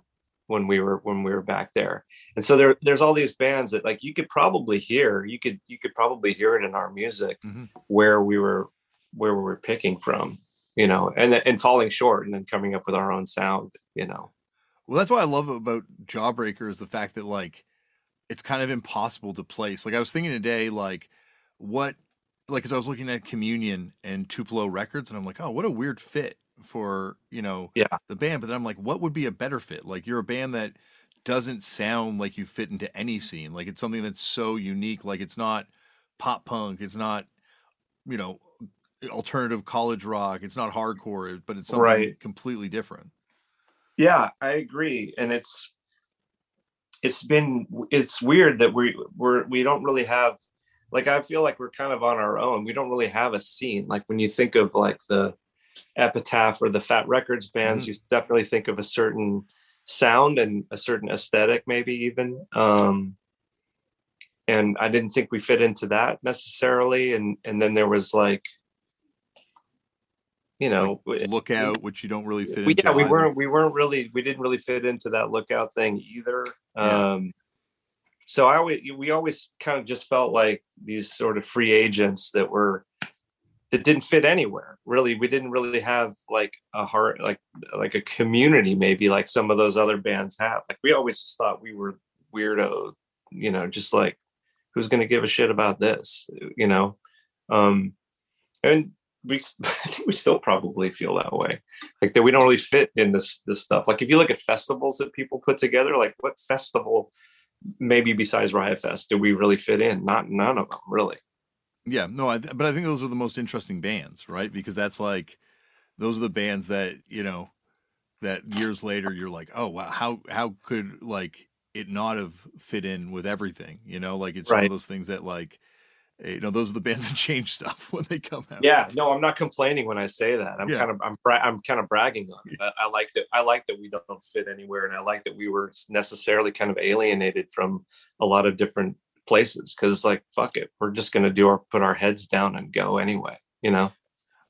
when we were when we were back there. And so there there's all these bands that like you could probably hear you could you could probably hear it in our music Mhm. where we were where we were picking from you know and and falling short and then coming up with our own sound you know. Well, that's what I love about Jawbreaker is the fact that like it's kind of impossible to place. Like I was thinking today, like what, like as I was looking at Communion and Tupelo Records, and I'm like, oh, what a weird fit for you know Yeah. the band. But then I'm like, what would be a better fit? Like you're a band that doesn't sound like you fit into any scene. Like it's something that's so unique. Like it's not pop punk. It's not you know alternative college rock. It's not hardcore, but it's something Right. completely different. yeah i agree and it's it's been it's weird that we we're we don't really have like i feel like we're kind of on our own. We don't really have a scene. Like when you think of like the epitaph or the fat records bands you definitely think of a certain sound and a certain aesthetic maybe even um and i didn't think we fit into that necessarily. And and then there was like you know Lookout, which you don't really fit we, into. yeah we either. weren't we weren't really we didn't really fit into that lookout thing either Yeah. um so i always we always kind of just felt like these sort of free agents that were that didn't fit anywhere really we didn't really have like a heart like like a community maybe like some of those other bands have like we always just thought we were weirdo you know just like who's going to give a shit about this you know um and we I think we still probably feel that way. Like that we don't really fit in this this stuff. Like if you look at festivals that people put together like what festival maybe besides riot fest do we really fit in? Not none of them really. Yeah, no, I, but I think those are the most interesting bands, right? Because that's like those are the bands that you know that years later you're like, oh wow, how how could like it not have fit in with everything? You know, like it's one of those things that like you know, those are the bands that change stuff when they come out. Yeah, no, I'm not complaining when I say that. I'm Yeah. kind of I'm bra- I'm kind of bragging on it. I, I like that I like that we don't fit anywhere, and I like that we were necessarily kind of alienated from a lot of different places because like fuck it, we're just gonna do our put our heads down and go anyway. You know?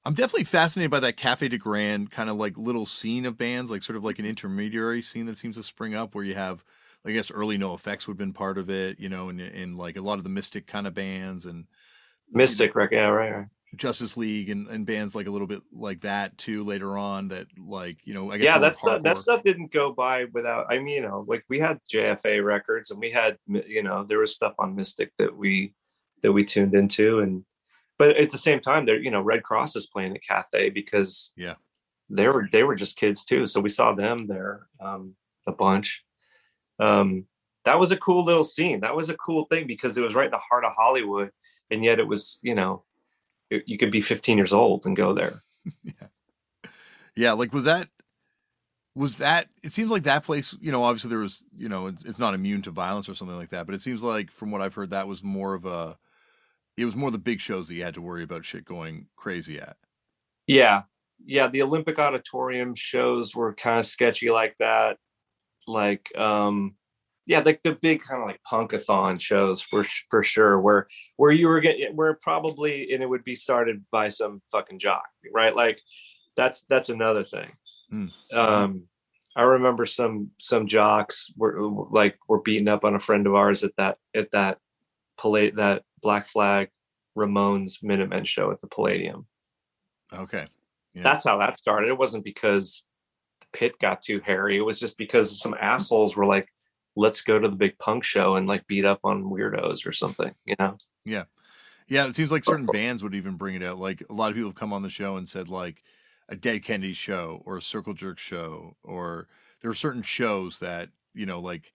I'm definitely fascinated by that Cathay de Grande kind of like little scene of bands, like sort of like an intermediary scene that seems to spring up where you have, I guess, early NOFX would have been part of it, you know, and, and like a lot of the Mystic kind of bands and Mystic record, yeah, right, right. Justice League and, and bands like a little bit like that too later on that like, you know, I guess yeah that stuff that stuff didn't go by without i mean you know like we had jfa records and we had you know there was stuff on mystic that we that we tuned into and but at the same time there you know red cross is playing at cathay because Yeah. they were they were just kids too so we saw them there um a bunch um that was a cool little scene that was a cool thing because it was right in the heart of hollywood and yet it was you know it- you could be 15 years old and go there Yeah, yeah. like was that was that it seems like that place, you know, obviously there was, you know, it's, it's not immune to violence or something like that, but it seems like from what I've heard that was more of a it was more the big shows that you had to worry about shit going crazy at. Yeah. Yeah. The Olympic Auditorium shows were kind of sketchy like that. Like, um, yeah, like the big kind of like punkathon shows for for sure, where where you were getting where probably and it would be started by some fucking jock, right? Like that's that's another thing. Hmm. Um, I remember some some jocks were like were beating up on a friend of ours at that at that Pallad that Black Flag Ramones Minutemen show at the Palladium Okay. Yeah. that's how that started. It wasn't because pit got too hairy. It was just because some assholes were like, let's go to the big punk show and like beat up on weirdos or something, you know? Yeah, Yeah. it seems like certain bands would even bring it out. Like a lot of people have come on the show and said like a Dead Kennedy show or a Circle Jerk show, or there are certain shows that you know like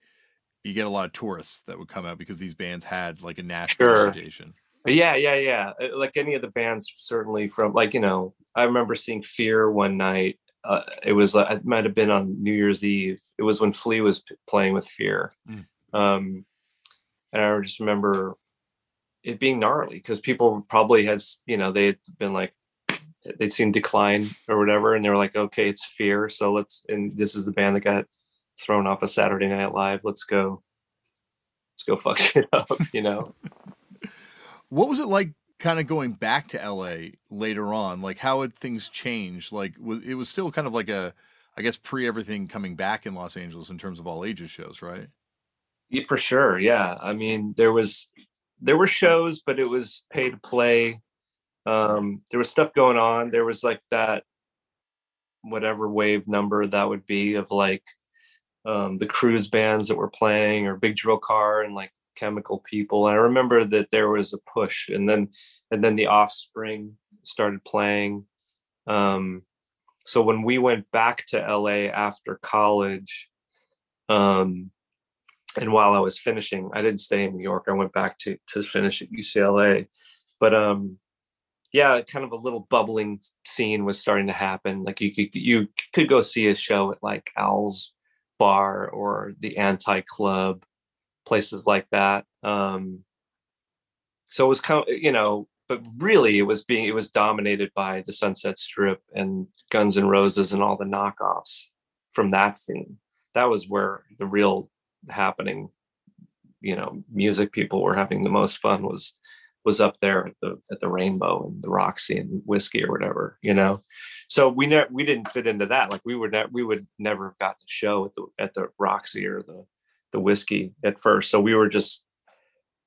you get a lot of tourists that would come out because these bands had like a national Sure. reputation. Yeah, yeah, yeah. Uh, Like any of the bands, certainly from like, you know, I remember seeing Fear one night. Uh, it was, uh, it might have been on New Year's Eve. It was when Flea was p- playing with Fear. Mm. Um, and I just remember it being gnarly because people probably had, you know, they had been like, they'd seen Decline or whatever, and they were like, okay, it's Fear. So let's, and this is the band that got thrown off a Saturday Night Live. Let's go, let's go fuck shit up, you know? What was it like kind of going back to LA later on? Like how had things changed? Like it was still kind of like a I guess pre everything coming back in Los Angeles in terms of all ages shows, right? Yeah, for sure. Yeah. I mean, there was there were shows, but it was pay to play. Um, there was stuff going on. There was like that whatever wave number that would be of like um the Cruz bands that were playing or Big Drill Car and like chemical people. And I remember that there was a push and then and then the offspring started playing. Um so when we went back to LA after college, um and while I was finishing, I didn't stay in New York. I went back to to finish at UCLA. But um yeah, kind of a little bubbling scene was starting to happen. Like you could you could go see a show at like Al's Bar or the Anti Club, places like that. Um so it was kind of you know, but really it was being it was dominated by the Sunset Strip and Guns N' Roses and all the knockoffs from that scene. That was where the real happening you know music people were having the most fun was was up there at the at the rainbow and the roxy and whiskey or whatever you know so we never we didn't fit into that like we would ne- we would never have gotten a show at the at the roxy or the the whiskey at first so we were just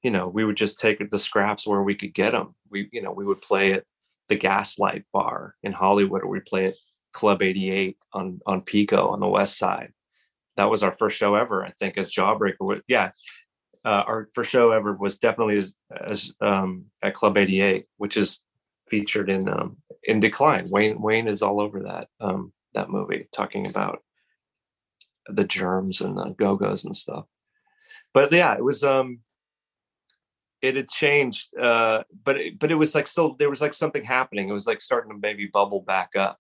you know we would just take the scraps where we could get them we you know we would play at the gaslight bar in hollywood or we play at club 88 on on pico on the west side that was our first show ever, I think, as Jawbreaker. With, yeah, uh, our first show ever was definitely as, as um, at Club 88, which is featured in um, in Decline. Wayne Wayne is all over that um, that movie, talking about the germs and the Go Go's and stuff. But yeah, it was um, it had changed, uh, but it, but it was like still there was like something happening. It was like starting to maybe bubble back up.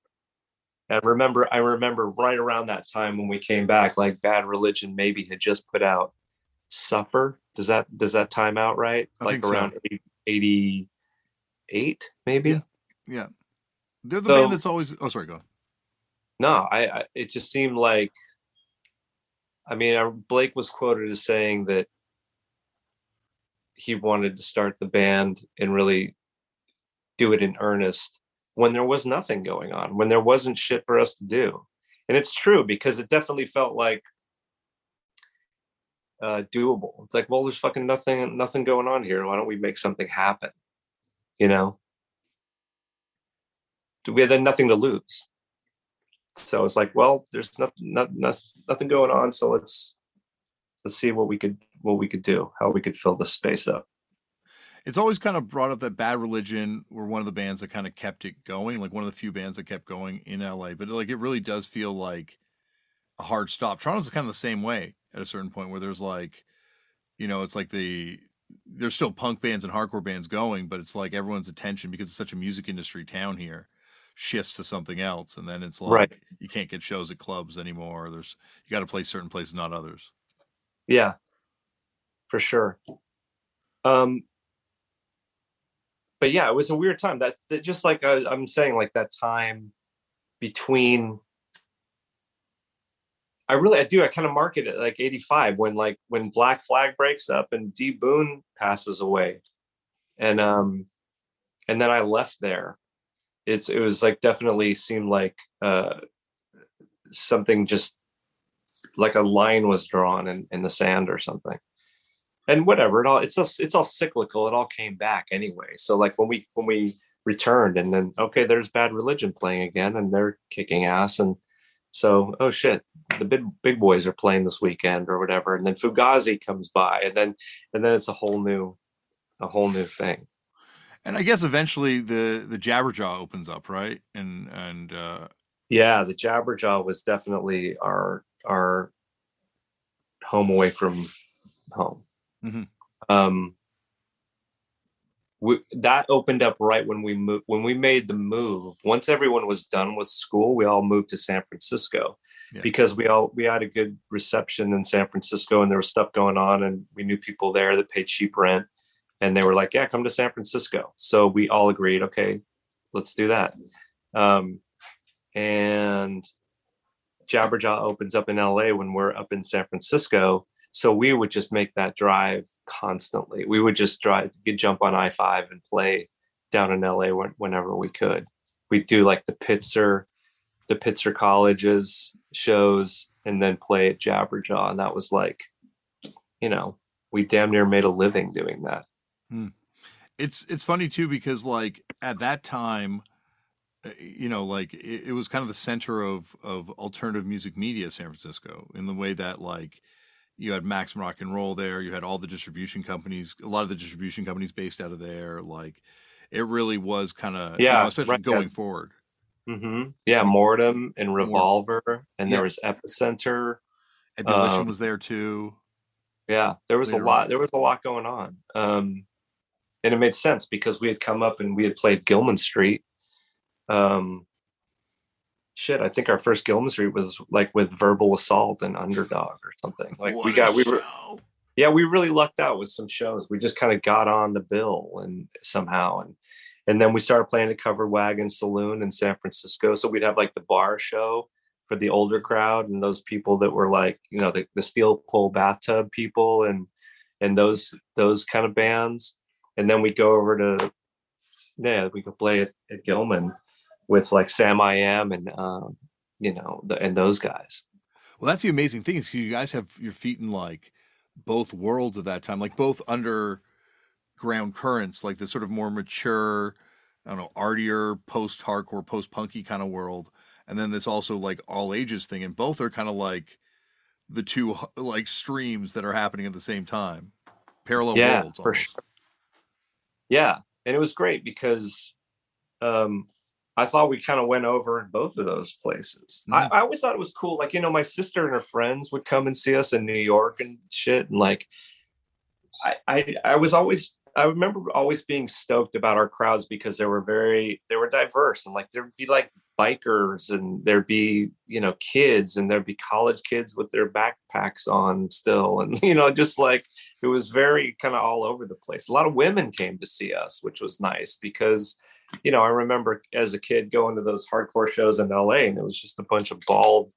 I remember I remember right around that time when we came back, like Bad Religion maybe had just put out Suffer. Does that does that time out right? I like so. around 80, 88 maybe Yeah. Yeah. They're the So- band that's always oh sorry, go on. no I, I it just seemed like i mean uh, blake was quoted as saying that he wanted to start the band and really do it in earnest when there was nothing going on when there wasn't shit for us to do. And it's true because it definitely felt like uh doable. It's like well there's fucking nothing nothing going on here. Why don't we make something happen? You know? We had nothing to lose so it's like well there's nothing not, not, nothing going on so let's let's see what we could what we could do how we could fill the space up It's always kind of brought up that Bad Religion were one of the bands that kind of kept it going, like one of the few bands that kept going in LA. But like it really does feel like a hard stop. Toronto's kind of the same way at a certain point where there's like, you know, it's like the there's still punk bands and hardcore bands going, but it's like everyone's attention because it's such a music industry town here shifts to something else, and then it's like Right. you can't get shows at clubs anymore. There's you got to play certain places, not others. yeah for sure um but yeah it was a weird time that, that just like I, i'm saying like that time between i really i do i kind of market it like 85 when like when black flag breaks up and d boon passes away and um and then i left there it's it was like definitely seemed like uh something just like a line was drawn in, in the sand or something. And whatever it all it's all it's all cyclical it all came back anyway. So like when we when we returned and then okay there's bad religion playing again and they're kicking ass and so oh shit the big big boys are playing this weekend or whatever. And then fugazi comes by and then and then it's a whole new a whole new thing And I guess eventually the the Jabberjaw opens up, right? And and uh yeah the jabberjaw was definitely our our home away from home Mhm. um we, that opened up right when we moved when we made the move once everyone was done with school we all moved to san francisco Yeah. because we all we had a good reception in san francisco and there was stuff going on and we knew people there that paid cheap rent and they were like yeah come to san francisco. So we all agreed okay let's do that. Um, and jabberjaw opens up in la when we're up in san francisco. So we would just make that drive constantly. We would just drive jump on i5 and play down in la when, whenever we could. We'd do like the pitzer the pitzer colleges shows and then play at jabberjaw. And that was like you know we damn near made a living doing that it's it's funny too because like at that time uh, you know like it, it was kind of the center of of alternative music media san francisco in the way that like you had max rock and roll there you had all the distribution companies a lot of the distribution companies based out of there like it really was kind of Yeah, especially right, yeah. going forward hmm yeah mordam and revolver and there Yeah. was epicenter ebullition Um, was there too yeah there was a lot on. there was a lot going on um and it made sense because we had come up and we had played gilman street. Um shit i think our first gilman street was like with verbal assault and underdog or something. Like What we got we were show. yeah we really lucked out with some shows. We just kind of got on the bill and somehow and and then we started playing at cover wagon saloon in san francisco. So we'd have like the bar show for the older crowd and those people that were like you know the, the steel pole bathtub people and and those those kind of bands and then we go over to yeah we could play at, at gilman with like samiam and um you know the, and those guys Well, that's the amazing thing is you guys have your feet in like both worlds at that time, like both underground currents, like the sort of more mature, I don't know, artier, post hardcore, post punky kind of world, and then this also like all ages thing, and both are kind of like the two like streams that are happening at the same time, parallel Yeah, worlds. for sure. Yeah and it was great because um i thought we kind of went over in both of those places I, Mhm. I always thought it was cool like you know my sister and her friends would come and see us in new york and shit and like i i, I was always i remember always being stoked about our crowds because they were very they were diverse and like there'd be like bikers and there'd be you know kids and there'd be college kids with their backpacks on still. And you know just like it was very kind of all over the place. A lot of women came to see us which was nice because you know i remember as a kid going to those hardcore shows in la and it was just a bunch of bald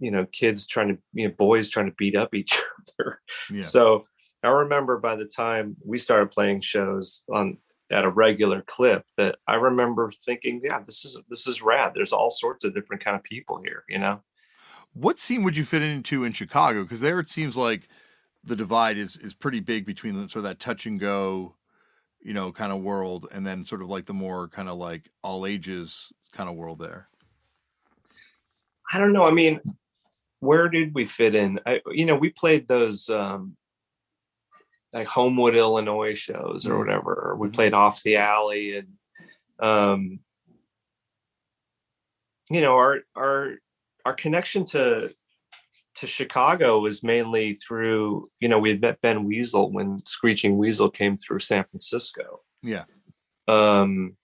you know kids trying to you know boys trying to beat up each other. Yeah. so i remember by the time we started playing shows on at a regular clip that I remember thinking, yeah, this is this is rad. There's all sorts of different kind of people here, you know. What scene would you fit into in Chicago? Because there it seems like the divide is is pretty big between sort of that touch and go, you know, kind of world, and then sort of like the more kind of like all ages kind of world there. I don't know. I mean, where did we fit in? I, you know, we played those um, like Homewood, Illinois shows or mm. whatever. Or we mm-hmm. played off the alley and um you know our our our connection to to Chicago was mainly through, you know, we had met Ben Weasel when Screeching Weasel came through San Francisco. Yeah. Um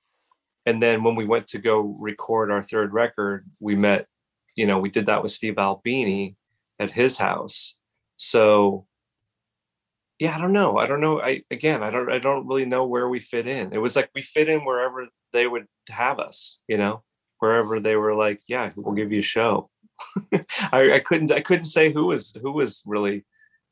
and then when we went to go record our third record, we met, you know, we did that with Steve Albini at his house. So yeah, I don't know. I don't know. I again, I don't I don't really know where we fit in. It was like we fit in wherever they would have us, you know, wherever they were like, yeah, we'll give you a show. I, I couldn't I couldn't say who was who was really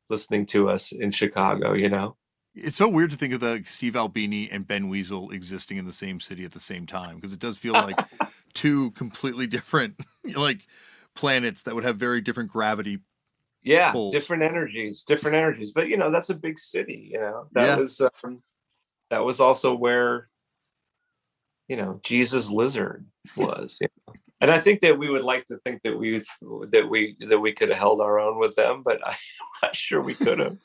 listening to us in Chicago, you know. It's so weird to think of the Steve Albini and Ben Weasel existing in the same city at the same time because it does feel like two completely different like planets that would have very different gravity yeah different energies different energies but you know that's a big city you know that yeah. was um, that was also where you know jesus lizard was you know? and i think that we would like to think that we that we that we could have held our own with them but i'm not sure we could have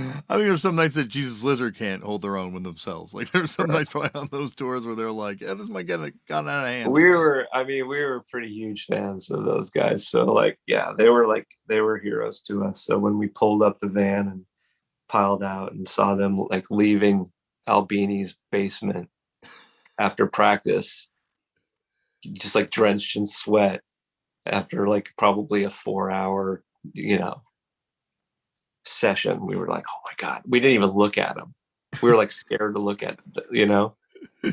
Mm-hmm. I think there's some nights that Jesus Lizard can't hold their own with themselves. Like there's some nights probably on those tours where they're like, "Yeah, this might get gotten out of hand." We were, I mean, we were pretty huge fans of those guys. So like, yeah, they were like they were heroes to us. So when we pulled up the van and piled out and saw them like leaving Albini's basement after practice, just like drenched in sweat after like probably a four hour, you know, session, we were like, oh my God, we didn't even look at them. We were like scared to look at them, you know?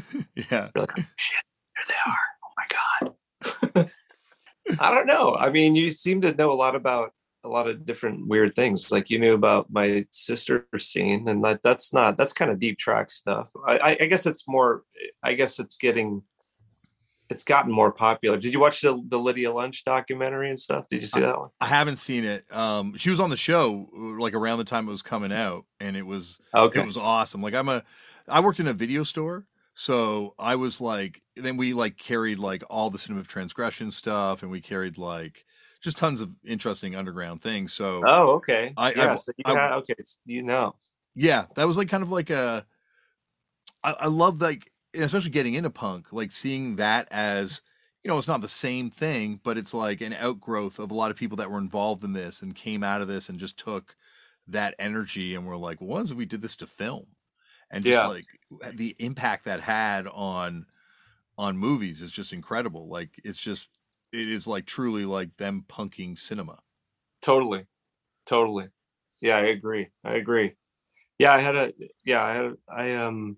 Yeah. We're like, oh, shit, there they are. Oh my God. I don't know. I mean, you seem to know a lot about a lot of different weird things. Like you knew about my sister scene, and that that's not that's kind of deep track stuff. I, I guess it's more. I guess it's getting it's gotten more popular. Did you watch the, the Lydia Lunch documentary and stuff? Did you see that one? I haven't seen it. Um, she was on the show like around the time it was coming out, and it was okay. It was awesome. Like I'm a, I worked in a video store, so I was like, then we like carried like all the cinema of transgression stuff, and we carried like just tons of interesting underground things. So oh, okay, I, yeah, I, so you I, had, okay, you know, yeah, that was like kind of like a. I, I love like especially getting into punk, like seeing that as you know, it's not the same thing, but it's like an outgrowth of a lot of people that were involved in this and came out of this and just took that energy and were like, well, what if we did this to film? And just yeah. like the impact that had on on movies is just incredible. Like it's just it is like truly like them punking cinema. Totally. Totally. Yeah, I agree. I agree. Yeah, I had a yeah, I had I um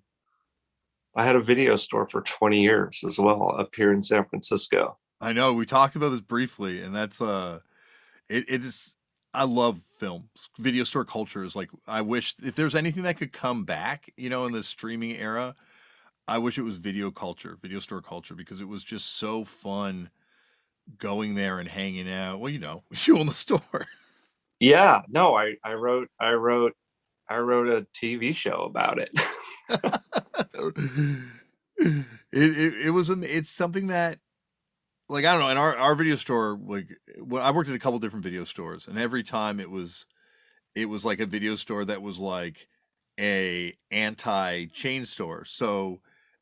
I had a video store for 20 years as well up here in San Francisco. I know we talked about this briefly, and that's uh, it, it is. I love films. Video store culture is like I wish if there's anything that could come back, you know, in the streaming era, I wish it was video culture, video store culture, because it was just so fun going there and hanging out. Well, you know, you own the store. Yeah, no, I I wrote I wrote I wrote a TV show about it. it, it, it was an it's something that like I don't know in our our video store like well, I worked at a couple different video stores and every time it was it was like a video store that was like a anti chain store so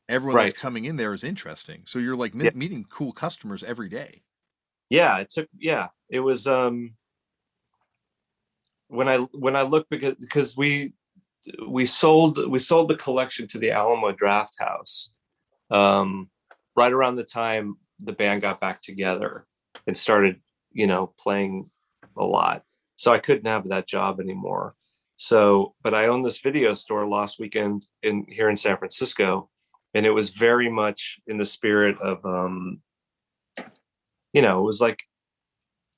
everyone right. that's coming in there is interesting so you're like yes. meeting cool customers every day yeah it took yeah it was um when I when I look because because we we sold we sold the collection to the Alamo Drafthouse um, right around the time the band got back together and started, you know, playing a lot. So I couldn't have that job anymore. So, but I owned this video store last weekend in here in San Francisco, and it was very much in the spirit of, um, you know, it was like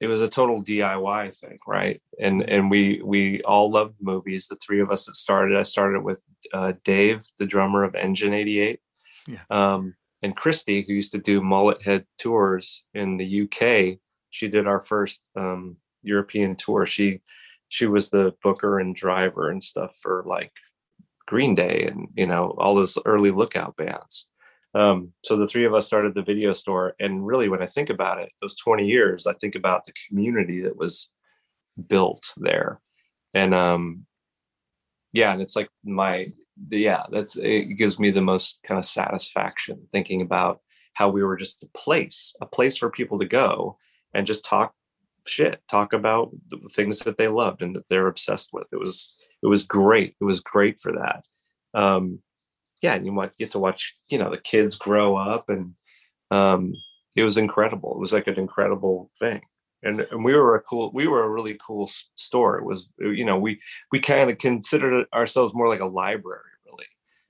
it was a total DIY thing, right? And and we we all loved movies. The three of us that started, I started with uh, Dave, the drummer of Engine '88, Yeah. um, and Christy, who used to do Mullet Head tours in the UK. She did our first um, European tour. She she was the booker and driver and stuff for like Green Day and you know all those early Lookout bands. Um, so the three of us started the video store, and really, when I think about it, those 20 years, I think about the community that was built there, and um, yeah, and it's like my yeah, that's it gives me the most kind of satisfaction thinking about how we were just a place, a place for people to go and just talk shit, talk about the things that they loved and that they're obsessed with. It was it was great. It was great for that. Um, yeah, and you might get to watch, you know, the kids grow up and um it was incredible. It was like an incredible thing. And, and we were a cool we were a really cool store it was you know we we kind of considered ourselves more like a library really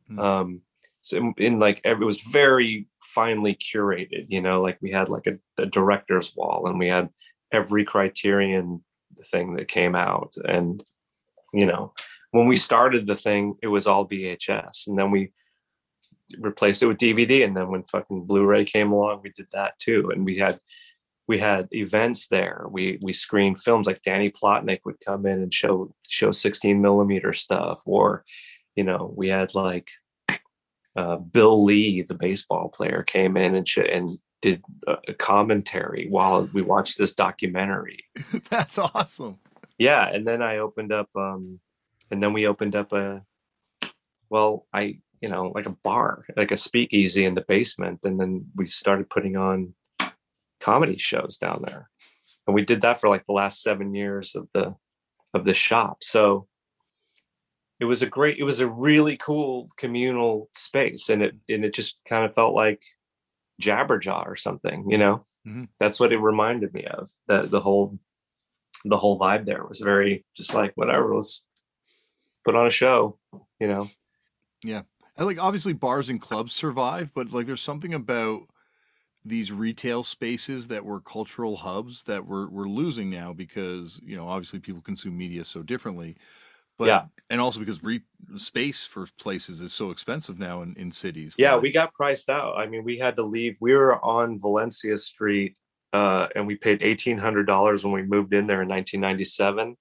Hmm. um so in, in like every, it was very finely curated you know like we had like a, a director's wall and we had every criterion thing that came out and you know when we started the thing it was all vhs and then we replaced it with dvd and then when fucking blu-ray came along we did that too and we had we had events there we we screened films like danny plotnick would come in and show show 16 millimeter stuff or you know we had like uh, bill lee the baseball player came in and sh- and did a a commentary while we watched this documentary That's awesome. yeah and then i opened up um and then we opened up a well i you know like a bar like a speakeasy in the basement and then we started putting on comedy shows down there. And we did that for like the last seven years of the of the shop. So it was a great it was a really cool communal space and it and it just kind of felt like jabberjaw or something you know? Mhm. that's what it reminded me of that the whole the whole vibe there was very just like whatever let's put on a show you know And like obviously bars and clubs survive, but like there's something about these retail spaces that were cultural hubs that we're we're losing now because you know obviously people consume media so differently. But Yeah. and also because re- space for places is so expensive now in, in cities. yeah that- we got priced out i mean we had to leave we were on valencia street uh, and we paid $1800 when we moved in there in 1997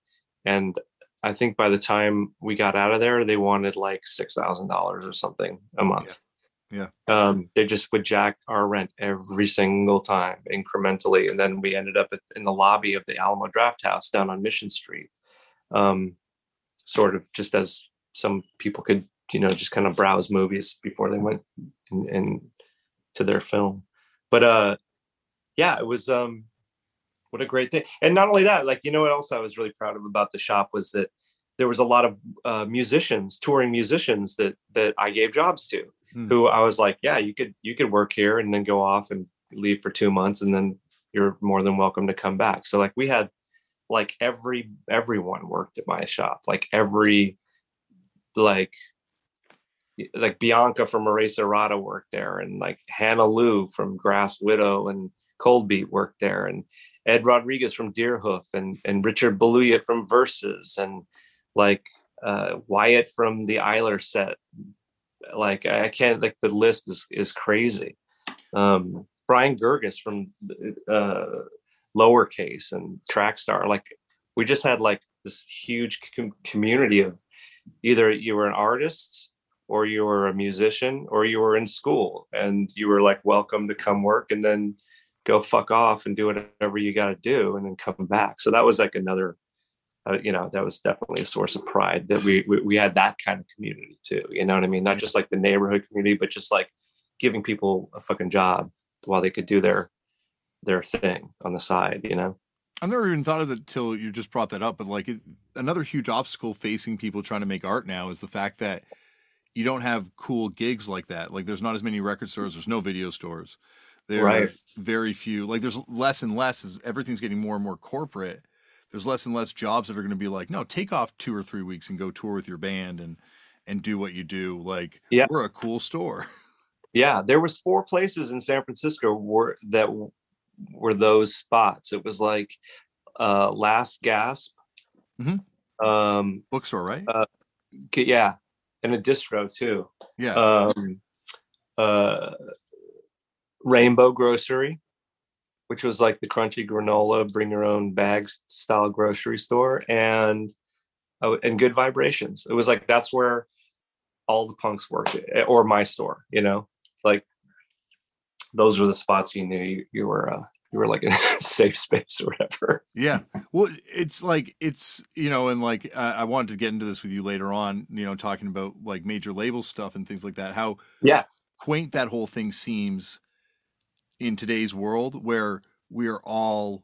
and i think by the time we got out of there they wanted like $6000 or something a month. Yeah. um, they just would jack our rent every single time incrementally and then we ended up at, in the lobby of the alamo drafthouse down on mission street um, sort of just as some people could you know just kind of browse movies before they went in, in to their film. But uh yeah it was um what a great thing. And not only that like you know what else i was really proud of about the shop was that there was a lot of uh, musicians touring musicians that that i gave jobs to Hmm. who i was like yeah you could you could work here and then go off and leave for two months and then you're more than welcome to come back. So like we had like every everyone worked at my shop. Like every like like Bianca from Marisa Rada worked there, and like Hannah Lew from Grass Widow and Cold Beat worked there, and Ed Rodriguez from Deerhoof, and and Richard Baluyut from Versus and like uh, Wyatt from the Aislers Set. Like I can't like the list is is crazy. Um, Brian Gerges from uh, Lowercase and Trackstar. Like we just had like this huge com- community of either you were an artist or you were a musician or you were in school and you were like welcome to come work and then go fuck off and do whatever you got to do and then come back so that was like another uh, you know that was definitely a source of pride that we, we we had that kind of community too you know what i mean not just like the neighborhood community but just like giving people a fucking job while they could do their their thing on the side you know I've never even thought of it till you just brought that up. But like it, another huge obstacle facing people trying to make art now is the fact that you don't have cool gigs like that. Like there's not as many record stores. There's no video stores. There's Right. very few. Like there's less and less as everything's getting more and more corporate. There's less and less jobs that are going to be like, no, take off two or three weeks and go tour with your band and and do what you do. Like Yeah. we're a cool store. Yeah, there was four places in San Francisco were that were those spots. It was like uh Last Gasp. Mhm. Um Bookstore, right? Uh, yeah, and a distro too. yeah. Um uh Rainbow Grocery, which was like the crunchy granola, bring your own bags style grocery store, and oh, and Good Vibrations. It was like that's where all the punks worked, eh, or my store. You know, like those were the spots you knew you, you were uh, you were like in a safe space or whatever. Yeah. Well, it's like it's you know, and like I I wanted to get into this with you later on. You know, talking about like major label stuff and things like that. How Yeah. quaint that whole thing seems in today's world, where we are all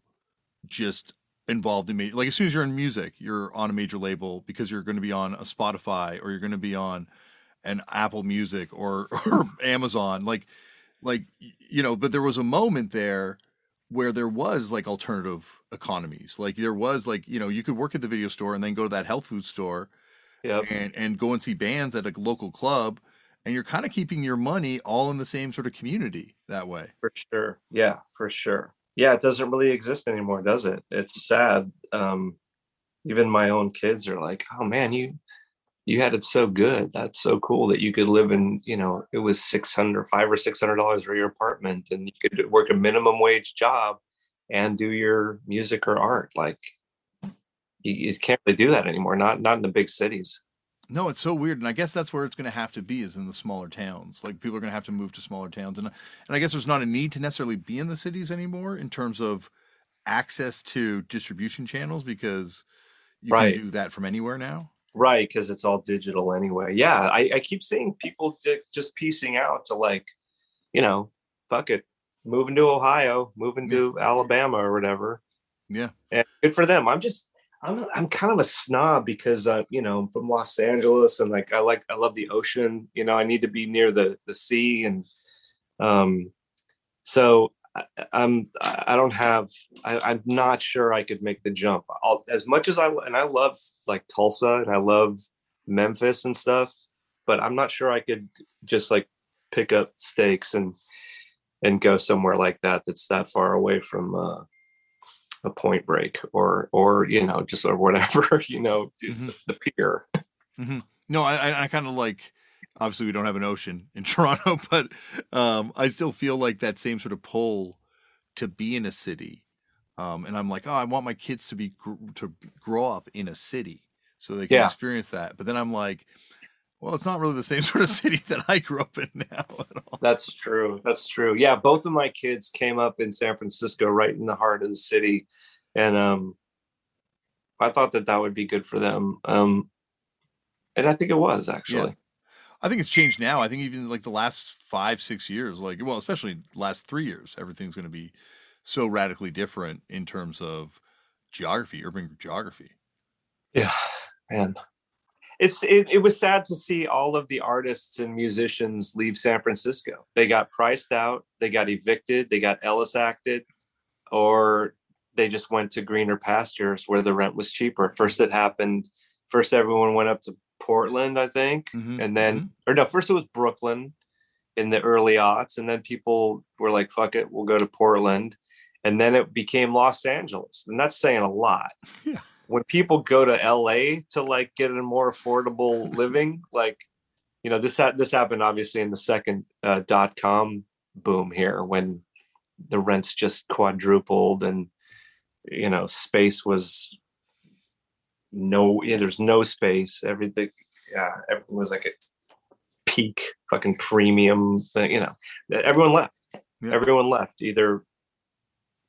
just involved in major. Like as soon as you're in music, you're on a major label because you're going to be on a Spotify or you're going to be on an Apple Music or, or Amazon. Like, like you know. But there was a moment there where there was like alternative economies. Like there was like you know you could work at the video store and then go to that health food store Yep. and and go and see bands at a local club, and you're kind of keeping your money all in the same sort of community that way. For sure. Yeah, for sure. Yeah, it doesn't really exist anymore, does it? It's sad. Um, even my own kids are like, "Oh man, you you had it so good. That's so cool that you could live in, you know, it was six hundred, five or six hundred dollars for your apartment, and you could work a minimum wage job and do your music or art. Like, you, you can't really do that anymore. Not not in the big cities. No, it's so weird, and I guess that's where it's going to have to be is in the smaller towns. Like people are going to have to move to smaller towns, and and I guess there's not a need to necessarily be in the cities anymore in terms of access to distribution channels because you Right. can do that from anywhere now. Right, because it's all digital anyway. Yeah, I, I keep seeing people just piecing out to like, you know, fuck it, moving to Ohio, moving to Alabama or whatever. Yeah. And good for them. I'm just, I'm, I'm kind of a snob because uh, you know, I'm from Los Angeles and like I like, I love the ocean. You know, I need to be near the the sea and, um, so I, I'm, I I don't have, I, I'm not sure I could make the jump. I'll, as much as I and I love like Tulsa and I love Memphis and stuff, but I'm not sure I could just like pick up stakes and and go somewhere like that that's that far away from uh, a Point Break or or you know just or whatever you know Mhm. the pier. No, I I, I kind of like. Obviously, we don't have an ocean in Toronto, but um, I still feel like that same sort of pull to be in a city. Um, and I'm like, oh, I want my kids to be gr- to grow up in a city so they can Yeah. experience that. But then I'm like, well, it's not really the same sort of city that I grew up in now at all. That's true. That's true. Yeah, both of my kids came up in San Francisco, right in the heart of the city, and um, I thought that that would be good for them. Um, and I think it was actually. I think it's changed now. I think even like the last five, six years, like well, especially last three years, everything's going to be so radically different in terms of geography, urban geography. Yeah, man. It's it, it was sad to see all of the artists and musicians leave San Francisco. They got priced out, they got evicted, they got Ellis acted, or they just went to greener pastures where the rent was cheaper. First it happened, first everyone went up to Portland, I think. Mhm, And then or no, first it was Brooklyn in the early aughts, and then people were like, fuck it, we'll go to Portland. And then it became Los Angeles. And that's saying a lot Yeah. When people go to LA to like get a more affordable living, like you know this ha- this happened obviously in the second uh, dot com boom here when the rents just quadrupled and you know space was no yeah, there's no space. Everything yeah everything was like a peak fucking premium thing you know everyone left. Yeah. everyone left. Either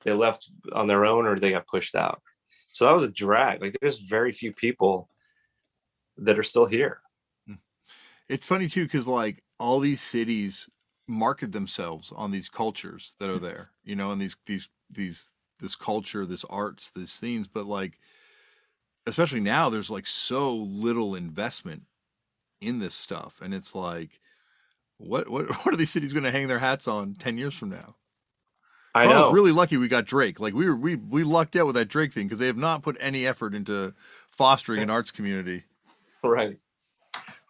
they left on their own or they got pushed out so that was a drag like there's very few people that are still here hmm. It's funny too because like all these cities market themselves on these cultures that are hmm. there, you know, and these these these this culture, this arts, these scenes. But like, especially now, there's like so little investment in this stuff, and it's like, what what what are these cities going to hang their hats on ten years from now? I Toronto's know. really lucky we got Drake. Like we were we we lucked out with that Drake thing because they have not put any effort into fostering an arts community. right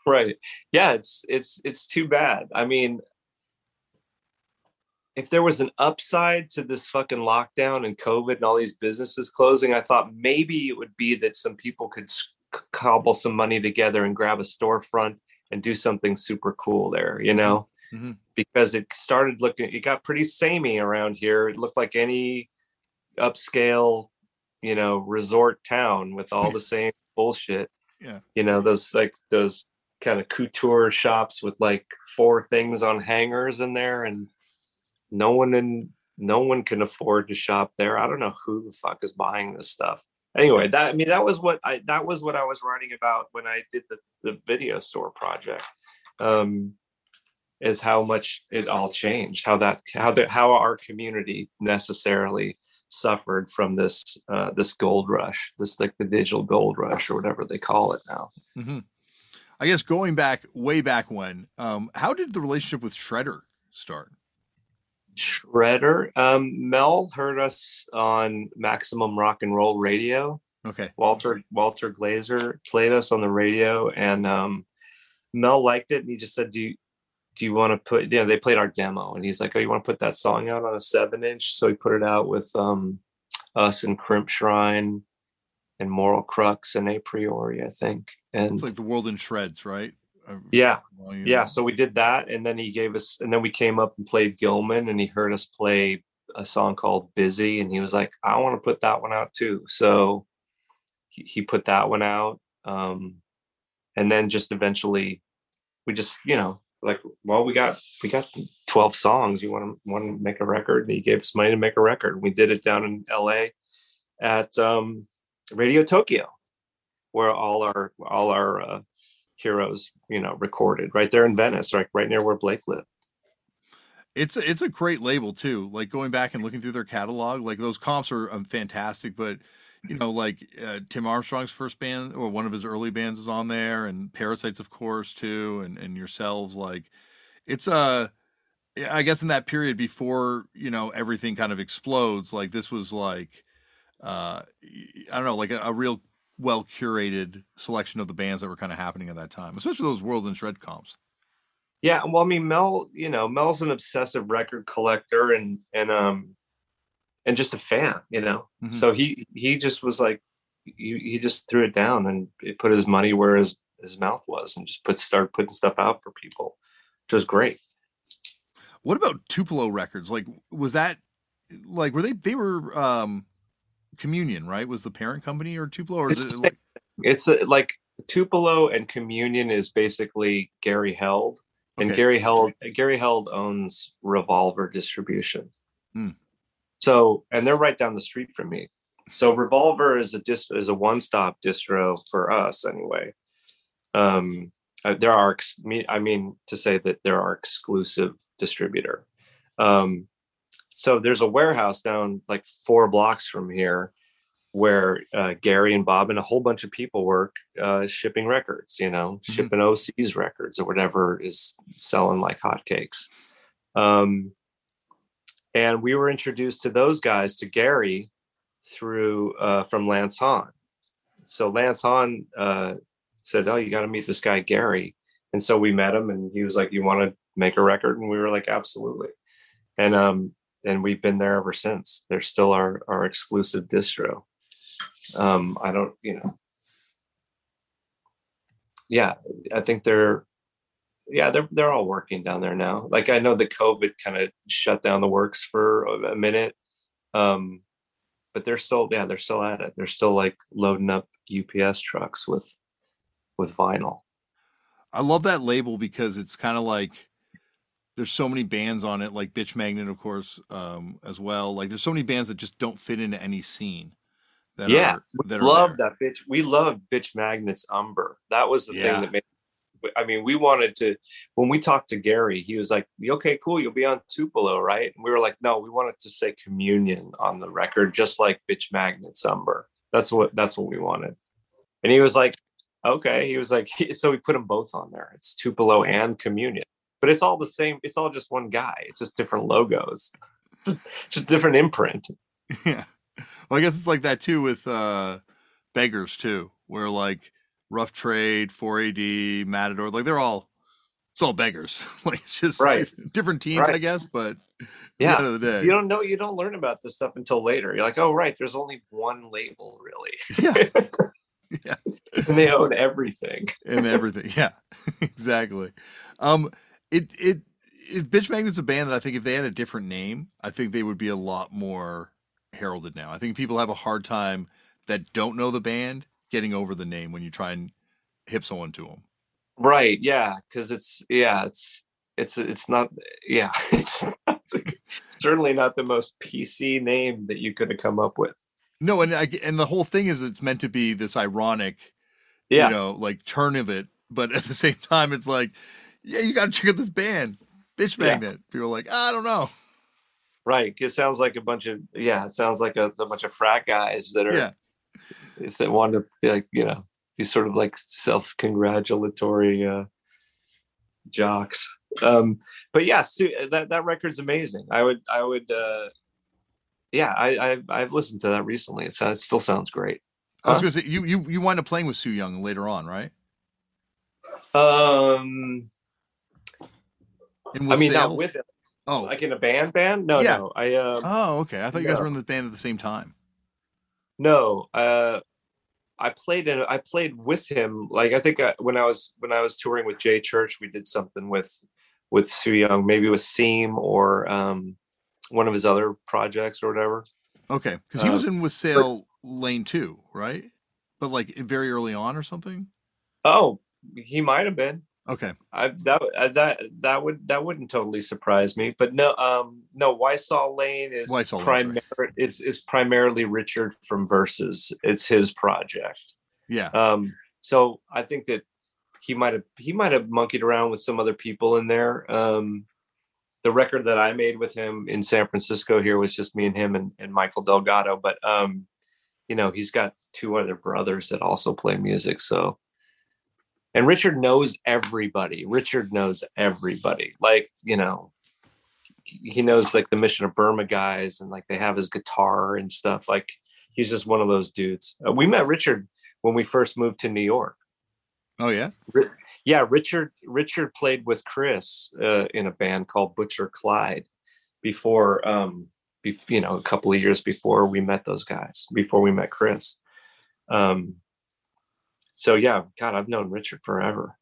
right yeah it's it's it's too bad i mean if there was an upside to this fucking lockdown and covid and all these businesses closing i thought maybe it would be that some people could cobble some money together and grab a storefront and do something super cool there you know Mhm. because it started looking it got pretty samey around here. It looked like any upscale you know resort town with all the same bullshit. Yeah. you know those like those kind of couture shops with like four things on hangers in there and no one in no one can afford to shop there. I don't know who the fuck is buying this stuff. Anyway that i mean that was what i that was what i was writing about when i did the the video store project. Um is how much it all changed how that how the how our community necessarily suffered from this uh this gold rush this like the digital gold rush or whatever they call it now hmm I guess going back way back when, um, how did the relationship with Shredder start? Shredder. Um, Mel heard us on Maximum Rock and Roll Radio. Okay. Walter Walter Glaser played us on the radio, and um, Mel liked it, and he just said, "Do you do you want to put?" You know, they played our demo, and he's like, "Oh, you want to put that song out on a seven inch?" So he put it out with um, us and Crimpshrine and Moral Crux and A Priori, I think. And It's like the world in shreds, right? Uh, yeah, well, you yeah know. so we did that and then he gave us and then we came up and played gilman and he heard us play a song called busy and he was like i want to put that one out too so he, he put that one out um and then just eventually we just you know like well we got we got 12 songs you want to want to make a record and he gave us money to make a record we did it down in la at um radio tokyo where all our all our uh, heroes you know recorded right there in venice right right near where blake lived It's it's a great label too. Like going back and looking through their catalog, like those comps are um, fantastic. But you know, like uh, Tim Armstrong's first band or one of his early bands is on there, and Parasites, of course, too, and and yourselves. Like it's a, I guess in that period before you know everything kind of explodes. Like this was like, uh, I don't know, like a, a real well curated selection of the bands that were kind of happening at that time, especially those World and Shred comps. yeah well i mean mel you know mel's an obsessive record collector and and um and just a fan you know Mhm. so he he just was like he, he just threw it down and put his money where his his mouth was and just put start putting stuff out for people which was great What about Tupelo Records? Like, was that like were they they were um Communion, right? Was the parent company or Tupelo, or is It's it like, it's uh, like tupelo and communion is basically gary held and Okay. Gary Held Gary Held owns Revolver Distribution. Hmm. So and they're right down the street from me. So Revolver is a dist- is a one stop distro for us anyway. Um, uh, there are ex- me- I mean to say that there are exclusive distributor. Um, so there's a warehouse down like four blocks from here where uh, Gary and Bob and a whole bunch of people work uh, shipping records, you know, Mhm. shipping OC's records or whatever is selling like hotcakes. Um, and we were introduced to those guys to Gary through uh, from Lance Hahn. So Lance Hahn uh, said, "Oh, you got to meet this guy Gary," and so we met him, and he was like, "You want to make a record?" And we were like, "Absolutely." And um, and we've been there ever since. They're still our our exclusive distro. Um, I don't, you know, yeah, I think they're, yeah, they're they're all working down there now. Like I know the COVID kind of shut down the works for a minute, um, but they're still, yeah, they're still at it. They're still like loading up UPS trucks with with vinyl. I love that label because it's kind of like there's so many bands on it, like Bitch Magnet, of course, um, as well. Like there's so many bands that just don't fit into any scene. That yeah, are, we that are love there. that bitch. We love Bitch Magnet's Umber. That was the Yeah. thing that made. I mean, we wanted to. When we talked to Gary, he was like, "Okay, cool, you'll be on Tupelo, right?" And we were like, "No, we wanted to say Communion on the record, just like Bitch Magnet's Umber. That's what that's what we wanted." And he was like, okay. He was like, so we put them both on there. It's Tupelo and Communion, but it's all the same. It's all just one guy. It's just different logos, just different imprint. Yeah. Well, I guess it's like that too with uh beggars too, where like Rough Trade, 4AD, Matador, like they're all it's all beggars. like it's just Right. different teams, Right. I guess, but Yeah. the end of the day. You don't know. You don't learn about this stuff until later. You're like, oh right, there's only one label really, yeah. yeah. and they own everything. and everything. Yeah, exactly. Um, it it it Bitch Magnet's a band that I think if they had a different name, I think they would be a lot more heralded now. I think people have a hard time that don't know the band getting over the name when you try and hip someone to them. Right. Yeah. Because it's yeah. It's it's it's not yeah. It's not the- certainly not the most PC name that you could have come up with. No, and I, and the whole thing is it's meant to be this ironic, Yeah. you know, like turn of it, but at the same time, it's like, yeah, you got to check out this band, Bitch Yeah. Magnet. People are like, I don't know. Right. It sounds like a bunch of yeah. It sounds like a, a bunch of frat guys that are Yeah, if they want to be like you know these sort of like self-congratulatory uh jocks um but yeah Su- that that record's amazing i would i would uh yeah i i've, I've listened to that recently it sounds it still sounds great I was to say you you you wind up playing with Sooyoung later on, right? um i mean not with it oh like in a band band no Yeah. no i um oh okay. I thought you guys no. were in the band at the same time. No, uh, I played in. I played with him. Like I think uh when I was when I was touring with J Church, we did something with with Sooyoung, maybe with Seam or um, one of his other projects or whatever. Okay, because he Uh, was in with Whysall Lane too, right? But like very early on or something. Oh, he might have been. Okay, I that uh, that that would that wouldn't totally surprise me. But no, um, no. Whysall Lane is right. primar- it's is primarily Richard from Versus. It's his project. yeah, Um, so I think that he might have he might have monkeyed around with some other people in there. Um, the record that I made with him in San Francisco here was just me and him and, and Michael Delgado. But um, you know, he's got two other brothers that also play music. So and Richard knows everybody. Richard knows everybody. Like, you know, he knows like the Mission of Burma guys and like they have his guitar and stuff. Like he's just one of those dudes. Uh, we met Richard when we first moved to New York. oh yeah, Yeah, Richard Richard played with Chris uh, in a band called Butcher Clyde before um be, you know, a couple of years before we met those guys, before we met Chris. Um so yeah, God, I've known Richard forever.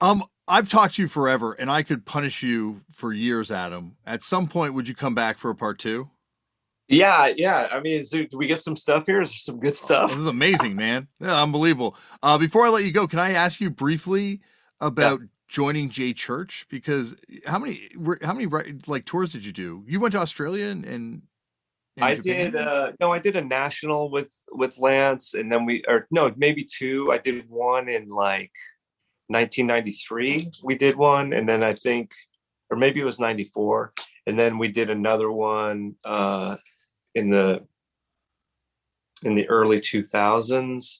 Um, I've talked to you forever, and I could punish you for years, Adam. At some point, would you come back for a part two? Yeah, yeah. I mean, do we get some stuff here? Is there some good Oh, stuff? this is amazing, man. Yeah, unbelievable. Uh, before I let you go, can I ask you briefly about joining J Church? Because how many were- how many like tours did you do? You went to Australia and, and I Japan? did uh no, I did a national with with Lance and then we or no, maybe two. I did one in like 1993. We did one and then I think or maybe it was 94 and then we did another one uh in the in the early 2000s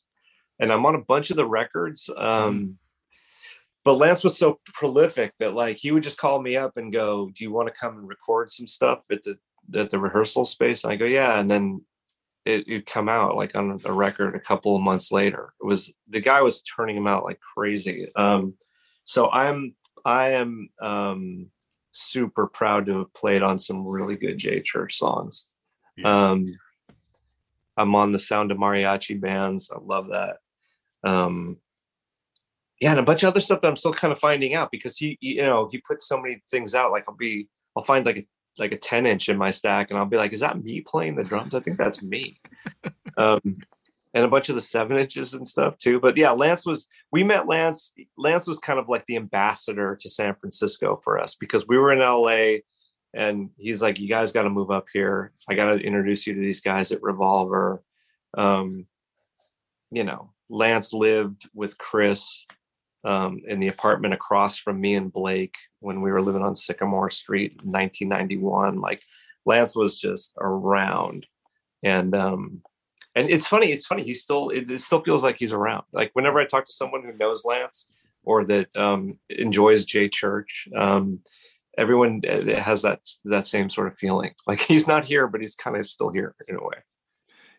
and I'm on a bunch of the records um but Lance was so prolific that like he would just call me up and go, "Do you want to come and record some stuff at the at the rehearsal space?" And I go, "Yeah," and then it, it'd come out like on a record a couple of months later. It was the guy was turning him out like crazy. Um, so I'm I am um, super proud to have played on some really good J Church songs. Yeah. Um, I'm on the Sound of Mariachi bands. I love that. Um, yeah, and a bunch of other stuff that I'm still kind of finding out because he, he- you know, he puts so many things out. Like I'll be, I'll find like a like a 10 inch in my stack, and I'll be like, "Is that me playing the drums?" I think that's me. um, and a bunch of the seven inches and stuff too. But yeah, Lance was. We met Lance. Lance was kind of like the ambassador to San Francisco for us because we were in LA, and he's like, "You guys got to move up here. I got to introduce you to these guys at Revolver." Um, you know, Lance lived with Chris um, in the apartment across from me and Blake when we were living on Sycamore Street in 1991. Like Lance was just around, and um, and it's funny. It's funny. He still it, it still feels like he's around. Like whenever I talk to someone who knows Lance or that um, enjoys J Church, um, everyone uh, has that that same sort of feeling. Like he's not here, but he's kind of still here in a way.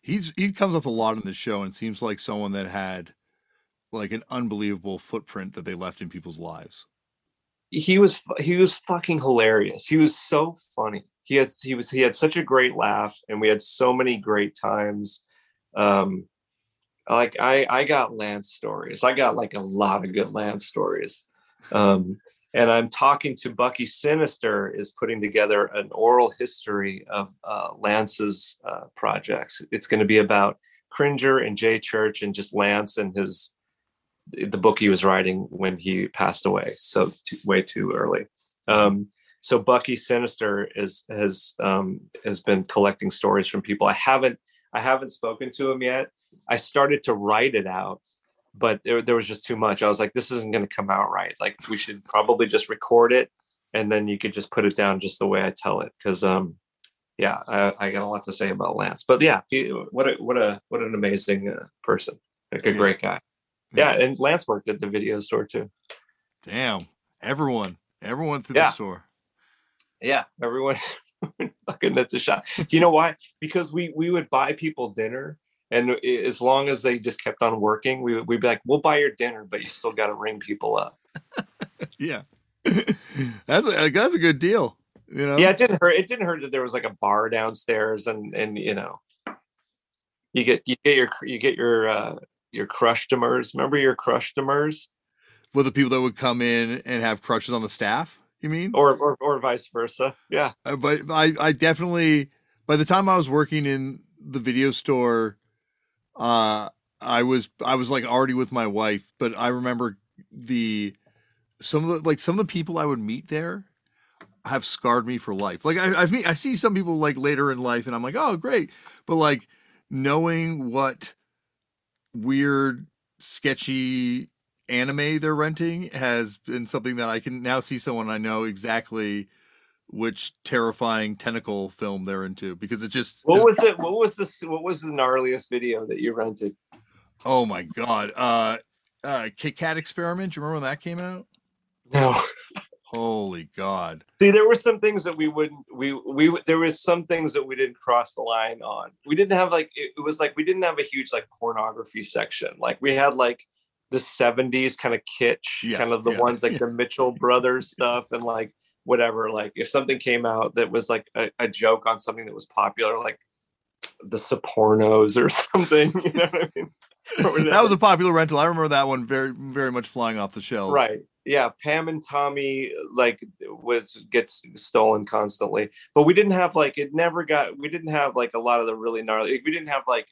He's he comes up a lot in the show and seems like someone that had like an unbelievable footprint that they left in people's lives. He was he was fucking hilarious. He was so funny. He had he was he had such a great laugh, and we had so many great times. Um, like I I got Lance stories. I got like a lot of good Lance stories. Um, and I'm talking to Bucky Sinister is putting together an oral history of uh, Lance's uh, projects. It's going to be about Cringer and J Church and just Lance and his the book he was writing when he passed away. So too, way too early. Um, so Bucky Sinister is has um, has been collecting stories from people. I haven't I haven't spoken to him yet. I started to write it out but there, there was just too much. I was like, this isn't going to come out right. Like we should probably just record it and then you could just put it down just the way I tell it. Cause, um, yeah, I, I got a lot to say about Lance, but yeah, he, what a, what a, what an amazing uh, person. Like a yeah. great guy. Yeah. And Lance worked at the video store too. Damn. Everyone, everyone through yeah. the store. Yeah. Everyone fucking at the shop. You know why? Because we, we would buy people dinner and as long as they just kept on working, we, we'd be like, we'll buy your dinner, but you still got to ring people up. yeah. that's a, that's a good deal. You know? Yeah, it didn't hurt. It didn't hurt that there was like a bar downstairs and, and, you know, you get, you get your, you get your, uh, your crushtomers. Remember your crushtomers? Well, the people that would come in and have crushes on the staff, you mean? Or, or, or vice versa. Yeah. Uh, but I, I definitely, by the time I was working in the video store, uh I was I was like already with my wife, but I remember the some of the like some of the people I would meet there have scarred me for life. Like I I've meet, I see some people like later in life and I'm like, "Oh, great." But like knowing what weird sketchy anime they're renting has been something that I can now see someone I know exactly which terrifying tentacle film they're into because it just what was it what was the what was the gnarliest video that you rented? Oh my god uh uh kit kat experiment do you remember when that came out? No holy god. See there were some things that we wouldn't we we there was some things that we didn't cross the line on. We didn't have like it, it was like we didn't have a huge like pornography section. Like we had like the 70s kind of kitsch yeah, kind of the yeah. ones like the mitchell brothers stuff and like whatever. Like if something came out that was like a, a joke on something that was popular like the Sopranos or something you know what i mean? That was a popular rental. I remember that one very very much flying off the shelves. Right yeah pam and tommy like was gets stolen constantly but we didn't have like it never got we didn't have like a lot of the really gnarly we didn't have like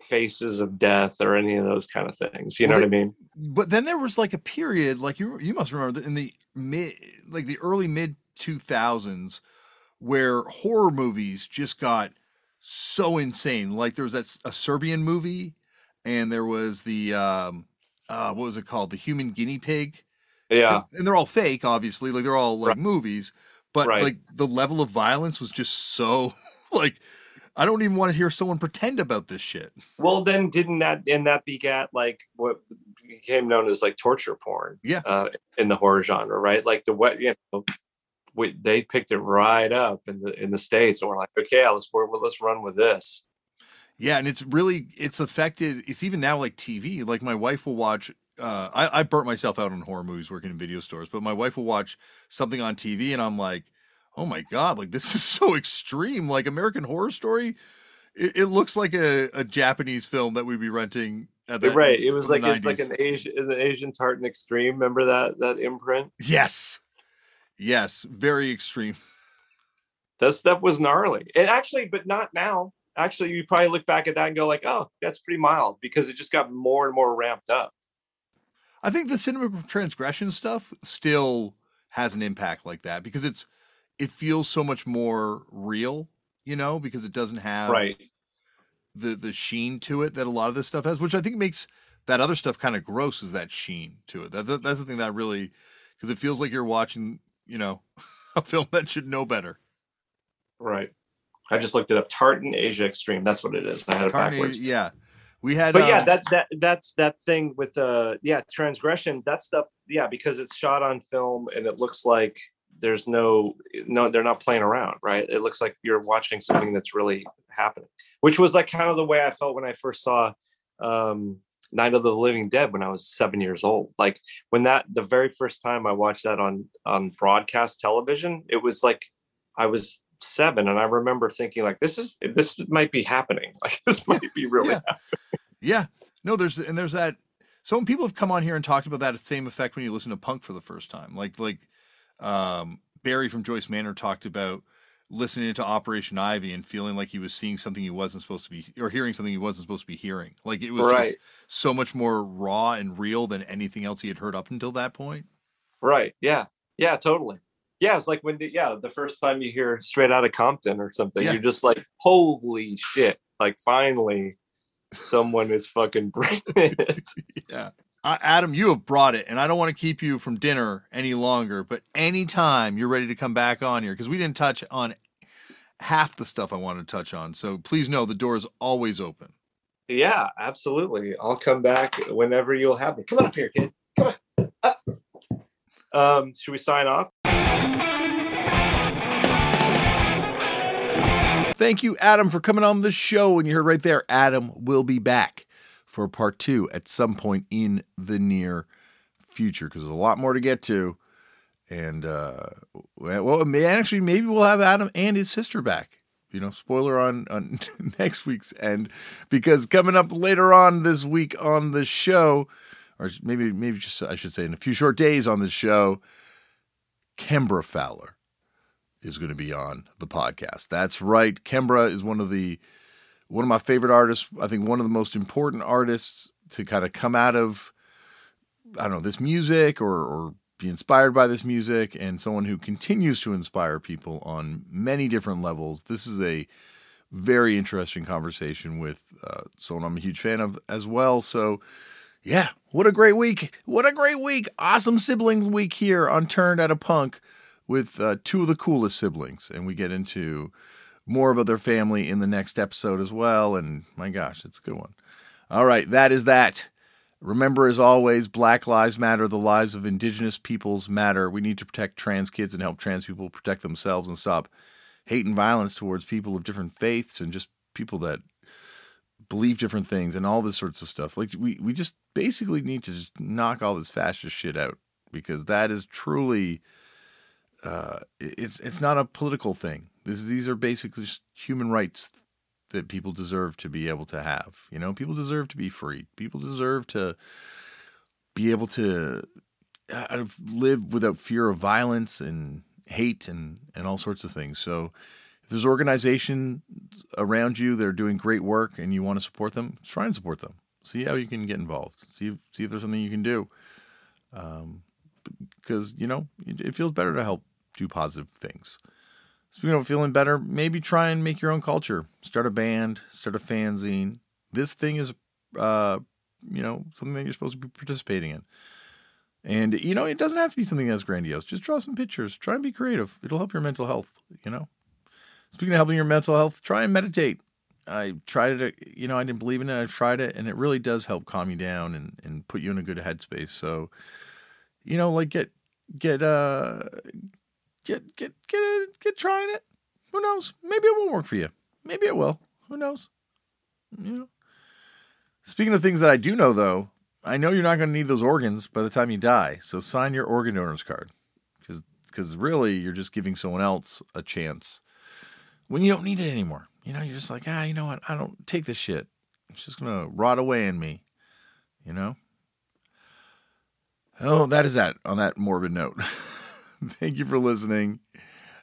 faces of death or any of those kind of things you know what i mean? but then there was like a period like you you must remember that in the mid like the early mid 2000s where horror movies just got so insane like there was that a serbian movie and there was the um uh what was it called? The human guinea pig yeah and, and they're all fake obviously like they're all like right. movies but right. like the level of violence was just so like I don't even want to hear someone pretend about this shit. Well, then didn't that and that begat like what became known as like torture porn? Yeah, uh, in the horror genre, right? Like the what you know, we, they picked it right up in the in the states, and we're like, okay, let's well, let's run with this. Yeah, and it's really it's affected. It's even now like TV. Like my wife will watch. Uh, I, I burnt myself out on horror movies working in video stores, but my wife will watch something on TV, and I'm like, oh my god, like this is so extreme. Like American Horror Story, it, it looks like a, a Japanese film that we'd be renting. At the, right, it was like it's like an Asian an Asian tartan extreme. Remember that that imprint? Yes, yes, very extreme. That stuff was gnarly, and actually, but not now. Actually, you probably look back at that and go like, "Oh, that's pretty mild," because it just got more and more ramped up. I think the cinema transgression stuff still has an impact like that because it's it feels so much more real, you know, because it doesn't have right the the sheen to it that a lot of this stuff has, which I think makes that other stuff kind of gross. Is that sheen to it? That, that that's the thing that really because it feels like you're watching, you know, a film that should know better. Right. I just looked it up. Tartan Asia Extreme. That's what it is. I had it Tartan, backwards. yeah. We had, But yeah, um, that that that's that thing with uh yeah transgression. That stuff. Yeah, because it's shot on film and it looks like there's no no they're not playing around, right? It looks like you're watching something that's really happening, which was like kind of the way I felt when I first saw um Night of the Living Dead when I was seven years old. Like when that the very first time I watched that on on broadcast television, it was like I was seven and I remember thinking like this is this might be happening. Like this might be really Yeah. Yeah. No, there's and there's that. Some people have come on here and talked about that same effect when you listen to punk for the first time. Like like um, Barry from Joyce Manor talked about listening to Operation Ivy and feeling like he was seeing something he wasn't supposed to be or hearing something he wasn't supposed to be hearing. Like it was Right. just so much more raw and real than anything else he had heard up until that point. Right. Yeah. Yeah. Totally. Yeah. It's like when, the, yeah, the first time you hear straight out of Compton or something, Yeah. you're just like, holy shit. Like finally someone is fucking bringing it. Yeah. Uh, Adam, you have brought it, and I don't want to keep you from dinner any longer. But anytime you're ready to come back on here, because we didn't touch on half the stuff I wanted to touch on, so please know the door is always open. yeah, absolutely. I'll come back whenever you'll have me. Come on up here, kid. Come on. Up. Um, should we sign off? Thank you, Adam, for coming on the show. And you heard right there, Adam will be back for part two at some point in the near future because there's a lot more to get to. And uh, well, may- actually, maybe we'll have Adam and his sister back. You know, spoiler on on next week's end because coming up later on this week on the show, or maybe maybe just I should say in a few short days on the show, Kembra Pfahler is going to be on the podcast. That's right. Kembra is one of the one of my favorite artists. I think one of the most important artists to kind of come out of I don't know this music or or be inspired by this music and someone who continues to inspire people on many different levels. This is a very interesting conversation with uh, someone I'm a huge fan of as well. So, yeah, what a great week! What a great week! Awesome sibling week here on Turned Out a Punk with uh, two of the coolest siblings, and we get into more about their family in the next episode as well. And my gosh, it's a good one. All right, that is that. Remember, as always, Black Lives Matter. The lives of Indigenous peoples matter. We need to protect trans kids and help trans people protect themselves and stop hate and violence towards people of different faiths and just people that believe different things and all this sorts of stuff. Like we, we just basically need to just knock all this fascist shit out because that is truly uh, it's it's not a political thing. This, these are basically just human rights that people deserve to be able to have. You know, people deserve to be free. People deserve to be able to uh, live without fear of violence and hate and and all sorts of things. So, if there's organizations around you that are doing great work and you want to support them, try and support them. See how you can get involved. See if, see if there's something you can do. Um, because you know it, it feels better to help do positive things. Speaking of feeling better, maybe try and make your own culture. Start a band, start a fanzine. This thing is, uh, you know, something that you're supposed to be participating in. And you know, it doesn't have to be something that's grandiose. Just draw some pictures. Try and be creative. It'll help your mental health. You know. Speaking of helping your mental health, try and meditate. I tried it. You know, I didn't believe in it. I've tried it, and it really does help calm you down and and put you in a good headspace. So, you know, like get get uh get get get get trying it. Who knows? Maybe it won't work for you. Maybe it will. Who knows? You know. Speaking of things that I do know, though, I know you're not going to need those organs by the time you die. So sign your organ donor's card, because because really you're just giving someone else a chance when you don't need it anymore. You know, you're just like, ah, you know what? I don't take this shit. It's just gonna rot away in me. You know. Oh, that is that on that morbid note. Thank you for listening.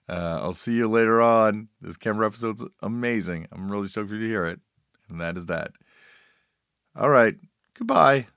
Uh, I'll see you later on. This Kembra episode's amazing. I'm really stoked for you to hear it. And that is that. All right. Goodbye.